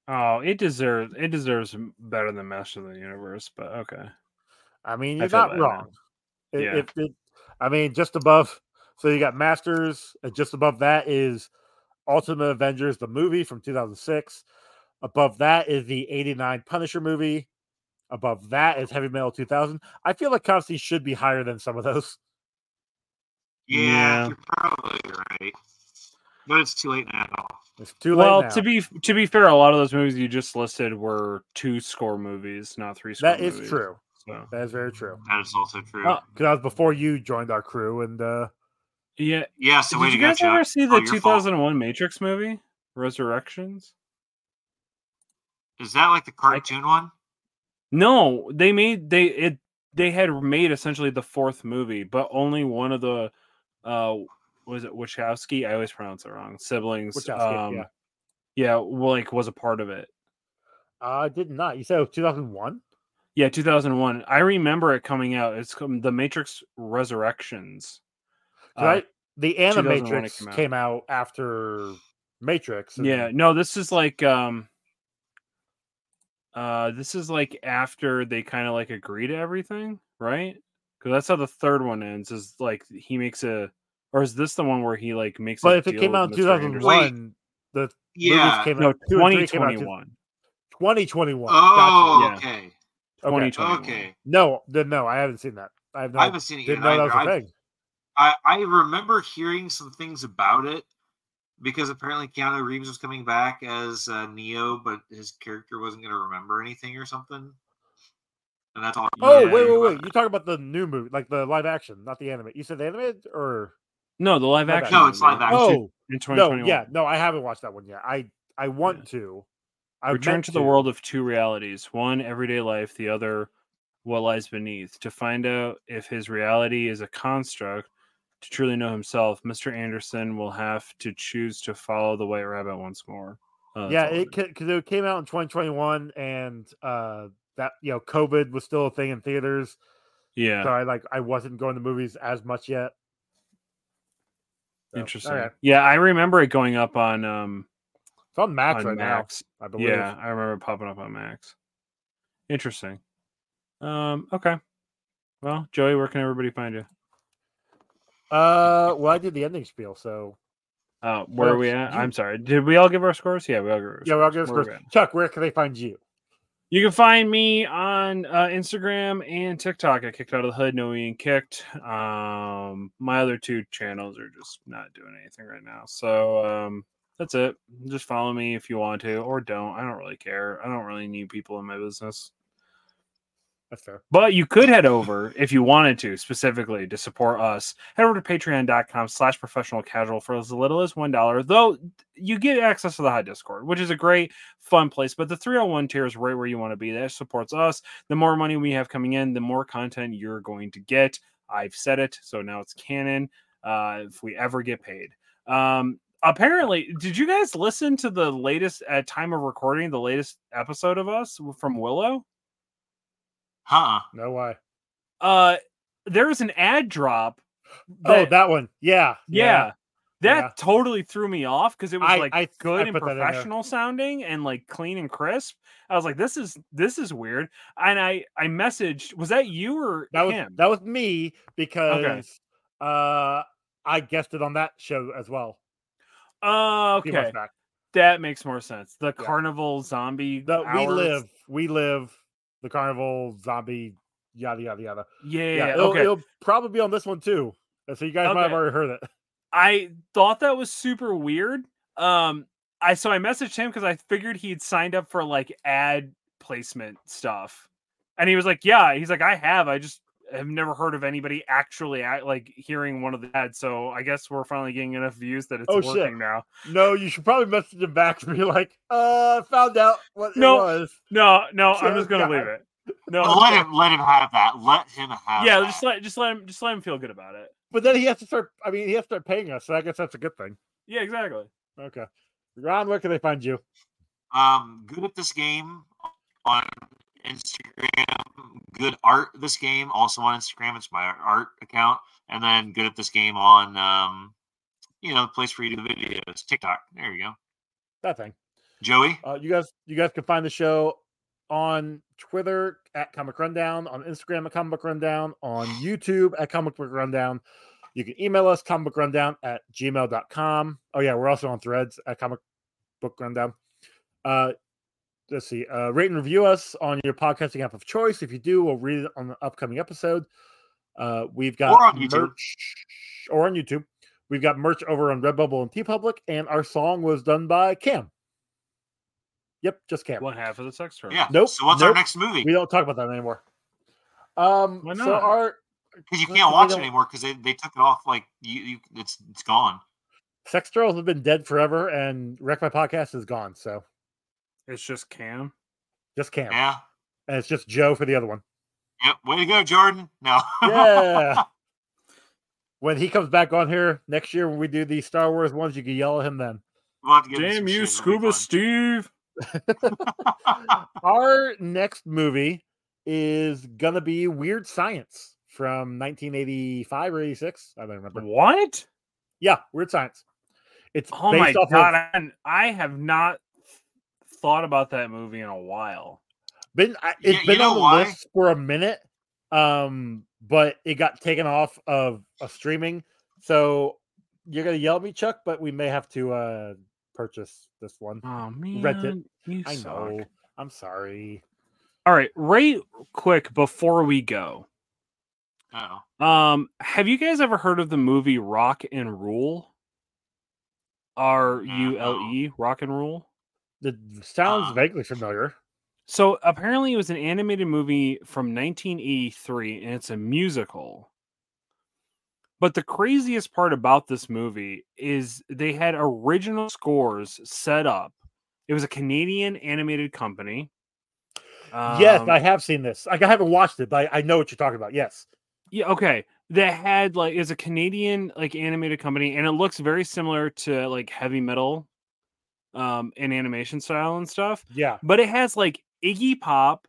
Oh, it deserves it deserves better than Master of the Universe, but okay. I mean, you're feel not bad now. Wrong. It- Yeah. If it, I mean, just above. So you got Masters, and just above that is Ultimate Avengers, the movie from 2006. Above that is the 89 Punisher movie. Above that is Heavy Metal 2000. I feel like Constantine should be higher than some of those. Yeah, Yeah. you're probably right. But it's too late now. It's too late. Well, now. to be to be fair, a lot of those movies you just listed were two score movies, not three score that is movies. true. So That is very true. That is also true. Oh, Because that was before you joined our crew, and uh, yeah. yeah, so Did you guys ever Chuck. see Oh, the fault. 2001 Matrix movie, Resurrections? Is that like the cartoon one? No, they made they it they had made essentially the fourth movie, but only one of the uh was it Wachowski? I always pronounce it wrong. Siblings. Wachowski, um, yeah. yeah, like was a part of it. I did not. You said 2001? Yeah, 2001. I remember it coming out. It's come, the Matrix Resurrections. Uh, Right? the 2001 Animatrix came out. came out after Matrix. and- Yeah, no, this is like um uh this is like after they kind of like agree to everything, right? Because that's how the third one ends. Is like he makes a, or is this the one where he like makes? But a if it came out in 2001, the Yeah. movies came no, out. two came out 2021. 2021. Oh, Gotcha, yeah. okay. Okay. Okay. No, then no, I haven't seen that. I have no, I haven't seen it yet didn't know that was either. a I, thing. I, I remember hearing some things about it because apparently Keanu Reeves was coming back as uh, Neo, but his character wasn't going to remember anything or something. And that's all. Oh, wait, wait, wait! You talk about the new movie, like the live action, not the anime. You said the animated or No, the live Live action. No, it's live action. oh in no, 2021. yeah, no, I haven't watched that one yet. I I want Yeah. to. I Return to the world of two realities: one, everyday life; the other, what lies beneath. To find out if his reality is a construct, to truly know himself, Mr. Anderson will have to choose to follow the White Rabbit once more. That's yeah, it because it came out in 2021, and uh that you know COVID was still a thing in theaters, yeah. so I like I wasn't going to movies as much yet. So, Interesting. alright. Yeah, I remember it going up on um It's on Max on right Max. now, I believe. Yeah, I remember popping up on Max. Interesting. Um. Okay. Well, Joey, where can everybody find you? Uh, well, I did the ending spiel, so Uh, where are we at? you- I'm sorry. Did we all give our scores? Yeah, we all give our yeah, we're all scores. good. Where scores. we at? Chuck, where can they find you? You can find me on uh, Instagram and TikTok. I kicked out of the hood, no being kicked. Um, my other two channels are just not doing anything right now. So um, that's it. Just follow me if you want to, or don't. I don't really care. I don't really need people in my business. That's fair. But you could head over if you wanted to, specifically to support us. Head over to patreon.com slash professional casual for as little as one dollar. Though you get access to the high Discord, which is a great fun place. But the 301 tier is right where you want to be. That supports us. The more money we have coming in, the more content you're going to get. I've said it, so now it's canon. Uh, if we ever get paid. Um apparently, did you guys listen to the latest at time of recording, the latest episode of us from Willow? Huh. No why? uh there was an ad drop oh, that one. Yeah, yeah, that yeah. totally threw me off because it was I- like I- I good and put that in there. professional sounding and like clean and crisp i was like this is this is weird and i i messaged was that you or That was him that was me because uh I guessed it on that show as well. Months okay. That makes more sense. The Yeah. carnival zombie. The, we live, we live. The carnival zombie, yada yada yada. Yeah. Yeah, yeah, it'll, okay. it'll probably be on this one too. So you guys might have already heard it. I thought that was super weird. Um, I so I messaged him because I figured he'd signed up for like ad placement stuff, and he was like, "Yeah." He's like, "I have. I just have never heard of anybody actually act, like hearing one of the ads. So I guess we're finally getting enough views that it's Oh, working shit. now." No, you should probably message him back and be like, "Uh, found out what No. it was." No, no, I'm just gonna God. leave it. No, let him let him have that. Let him have. yeah, that. just let just let him just let him feel good about it. But then he has to start. I mean, he has to start paying us. So I guess that's a good thing. Yeah, exactly. Okay, Ron, where can they find you? um good at this game on Instagram. Good art this game also on Instagram. It's my art account, and then good at this game on um you know the place where you do the videos. TikTok. There you go. That thing. Joey. Uh, you guys, you guys can find the show on Twitter at Comic Rundown, on Instagram at Comic Book Rundown, on YouTube at Comic Book Rundown. You can email us comic book rundown at gmail.com. Oh, yeah, we're also on threads at Comic Book Rundown. Uh, let's see. Uh, rate and review us on your podcasting app of choice. If you do, we'll read it on the upcoming episode. Uh, we've got Or on YouTube. merch or on YouTube. We've got merch over on Redbubble and TeePublic, and our song was done by Cam. Yep, just Cam. One half of the sex term. Yeah. Nope, So what's our next movie? We don't talk about that anymore. Um, Why so our Because you can't watch it anymore because they, they took it off. Like you, you it's it's gone. sex girls have been dead forever, and Wreck My Podcast is gone. So It's just Cam. just Cam, Yeah. and it's just Joe for the other one. Yep. Way to go, Jordan. No. Yeah. when he comes back on here next year, when we do the Star Wars ones, you can yell at him then. We'll have to give him Damn you, Scuba Steve. Our next movie is gonna be Weird Science from 1985 or 86. I don't remember. What? Yeah, Weird Science. It's Oh my based off god, of I, I have not thought about that movie in a while. been I- You- it's you been know on the why? list for a minute um but it got taken off of a streaming so you're gonna yell at me chuck but we may have to uh purchase this one Oh man, Rent it. you i suck. know i'm sorry All right, right quick before we go. Uh-oh. Um, have you guys ever heard of the movie Rock and Rule? R U L E, Rock and Rule. It sounds Uh. vaguely familiar So apparently, it was an animated movie from 1983, and it's a musical. But the craziest part about this movie is they had original scores set up. It was a Canadian animated company. yes Um, i have seen this i haven't watched it but I, I know what you're talking about yes Yeah, okay. That had like is a Canadian like animated company, and it looks very similar to like heavy metal, um, in animation style and stuff. yeah But it has like Iggy Pop,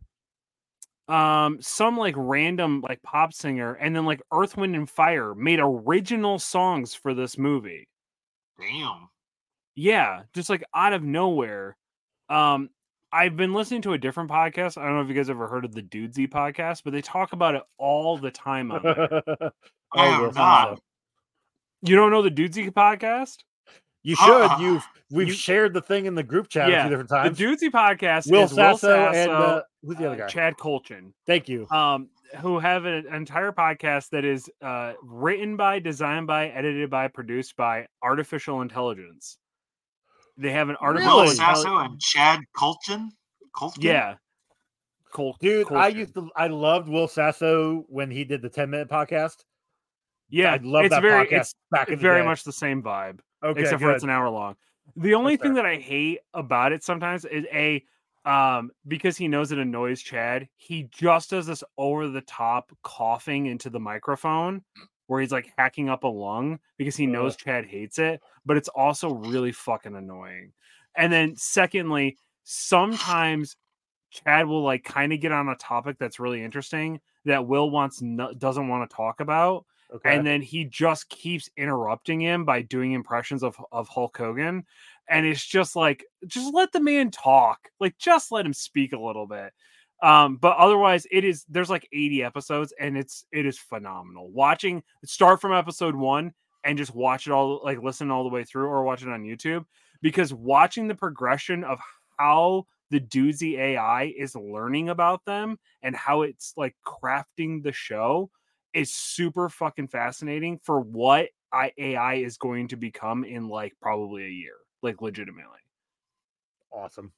um, some like random like pop singer, and then like Earth, Wind, and Fire made original songs for this movie. Damn. Yeah, just like out of nowhere. Um, I've been listening to a different podcast. I don't know if you guys ever heard of the Dudesy podcast, but they talk about it all the time on there. I Oh, have not. You don't know the Dudesy podcast? You should Uh-uh. you've we've You- shared the thing in the group chat a few different times. The times Dudesy podcast will is Will sasso, Sasso, and uh, who's the uh, other guy Chad Kultgen, thank you um, who have an entire podcast that is uh, written by, designed by, edited by, produced by artificial intelligence. They have an artificial Will Really? Sasso and Chad Kultgen. Kultgen. yeah, Col- Dude, I used to I loved Will Sasso when he did the 10 minute podcast. yeah, I love it's that very, podcast it's back in it's the very day. much the same vibe. Okay, except for good. it's an hour long. The only thing that I hate about it sometimes is a um because he knows it annoys Chad, he just does this over the top coughing into the microphone where he's like hacking up a lung because he knows Chad hates it, but it's also really fucking annoying. And then secondly, sometimes Chad will like kind of get on a topic that's really interesting that Will wants no, doesn't want to talk about okay. and then he just keeps interrupting him by doing impressions of of Hulk Hogan and it's just like just let the man talk like just let him speak a little bit um but otherwise it is there's like 80 episodes and it's it is phenomenal watching start from episode 1 and just watch it all like listen all the way through or watch it on YouTube because watching the progression of how the Dudesy AI is learning about them and how it's like crafting the show is super fucking fascinating for what I, AI is going to become in like probably a year, like legitimately. Awesome.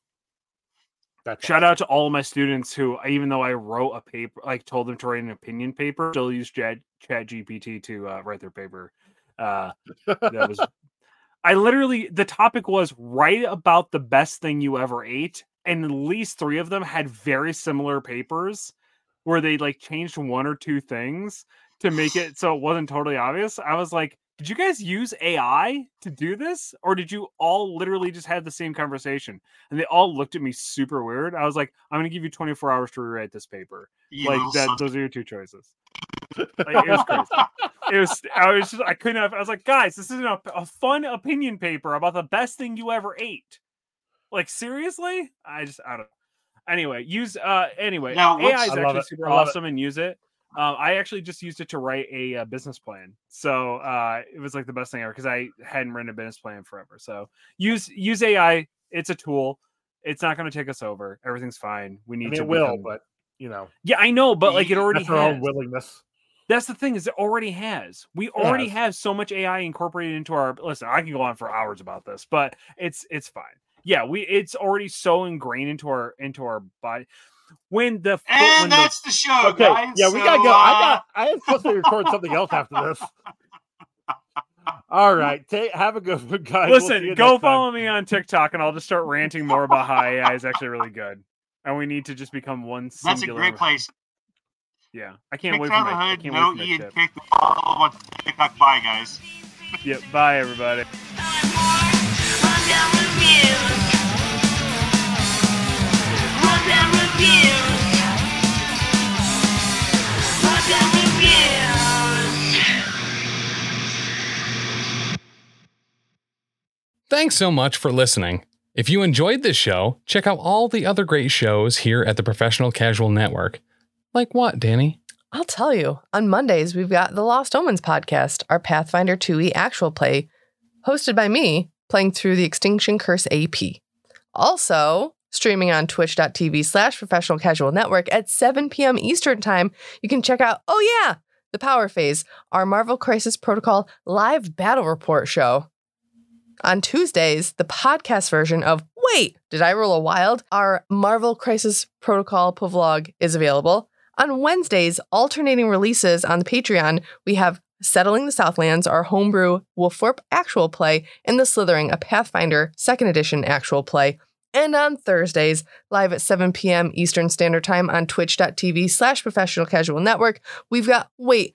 That's Shout out to all my students who, even though I wrote a paper, like told them to write an opinion paper, still use Chat Chat GPT to uh, write their paper. Uh, that was, I literally the topic was write about the best thing you ever ate, and at least three of them had very similar papers where they like changed one or two things to make it so it wasn't totally obvious. I was like, did you guys use AI to do this, or did you all literally just have the same conversation? And they all looked at me super weird. I was like, I'm gonna give you 24 hours to rewrite this paper. You like that, those are your two choices. Like, it was crazy. it was. I was just. I couldn't have. I was like, guys, this is a, a fun opinion paper about the best thing you ever ate. Like seriously, I just. I don't. Anyway, use. Uh. Anyway, Now, AI is actually it. super I love it. awesome and use it. Um, I actually just used it to write a, uh business plan, so uh, it was like the best thing ever because I hadn't written a business plan forever. So use use AI. It's a tool. It's not going to take us over. Everything's fine. We I need mean, to. it will, become- but you know, yeah, I know, but like it already that's their own has. willingness. That's the thing is it already has. We already has. have so much AI incorporated into our listen, I can go on for hours about this, but it's it's fine. Yeah, we it's already so ingrained into our into our body. When the fo- when And the- that's the show, Okay, guys. yeah, we So, gotta go. uh, I got. I am supposed to record something else after this. All right, take have a good one, guys. We'll listen, go next time. follow me on TikTok and I'll just start ranting more about how AI is actually really good. And we need to just become one That's a great place. Yeah. I can't Kick wait down for the my I can't no wait for my Ian chip. kick. Follow TikTok. Bye, guys. Yep. bye everybody. Thanks so much for listening. If you enjoyed this show, check out all the other great shows here at the Professional Casual Network. Like what, Danny? I'll tell you. On Mondays, we've got the Lost Omens podcast, our Pathfinder 2e actual play, hosted by me, playing through the Extinction Curse AP. Also, streaming on twitch.tv slash professional casual network at 7 p.m. Eastern Time, you can check out, oh yeah, the Power Phase, our Marvel Crisis Protocol live battle report show. On Tuesdays, the podcast version of Wait, Did I Roll a Wild? Our Marvel Crisis Protocol Povlog is available. On Wednesdays, alternating releases on the Patreon, we have Settling the Southlands, our homebrew Wolfthorpe actual play, and The Slithering, a Pathfinder second edition actual play. And on Thursdays, live at 7 p.m. Eastern Standard Time on twitch.tv slash professional casual network, we've got Wait,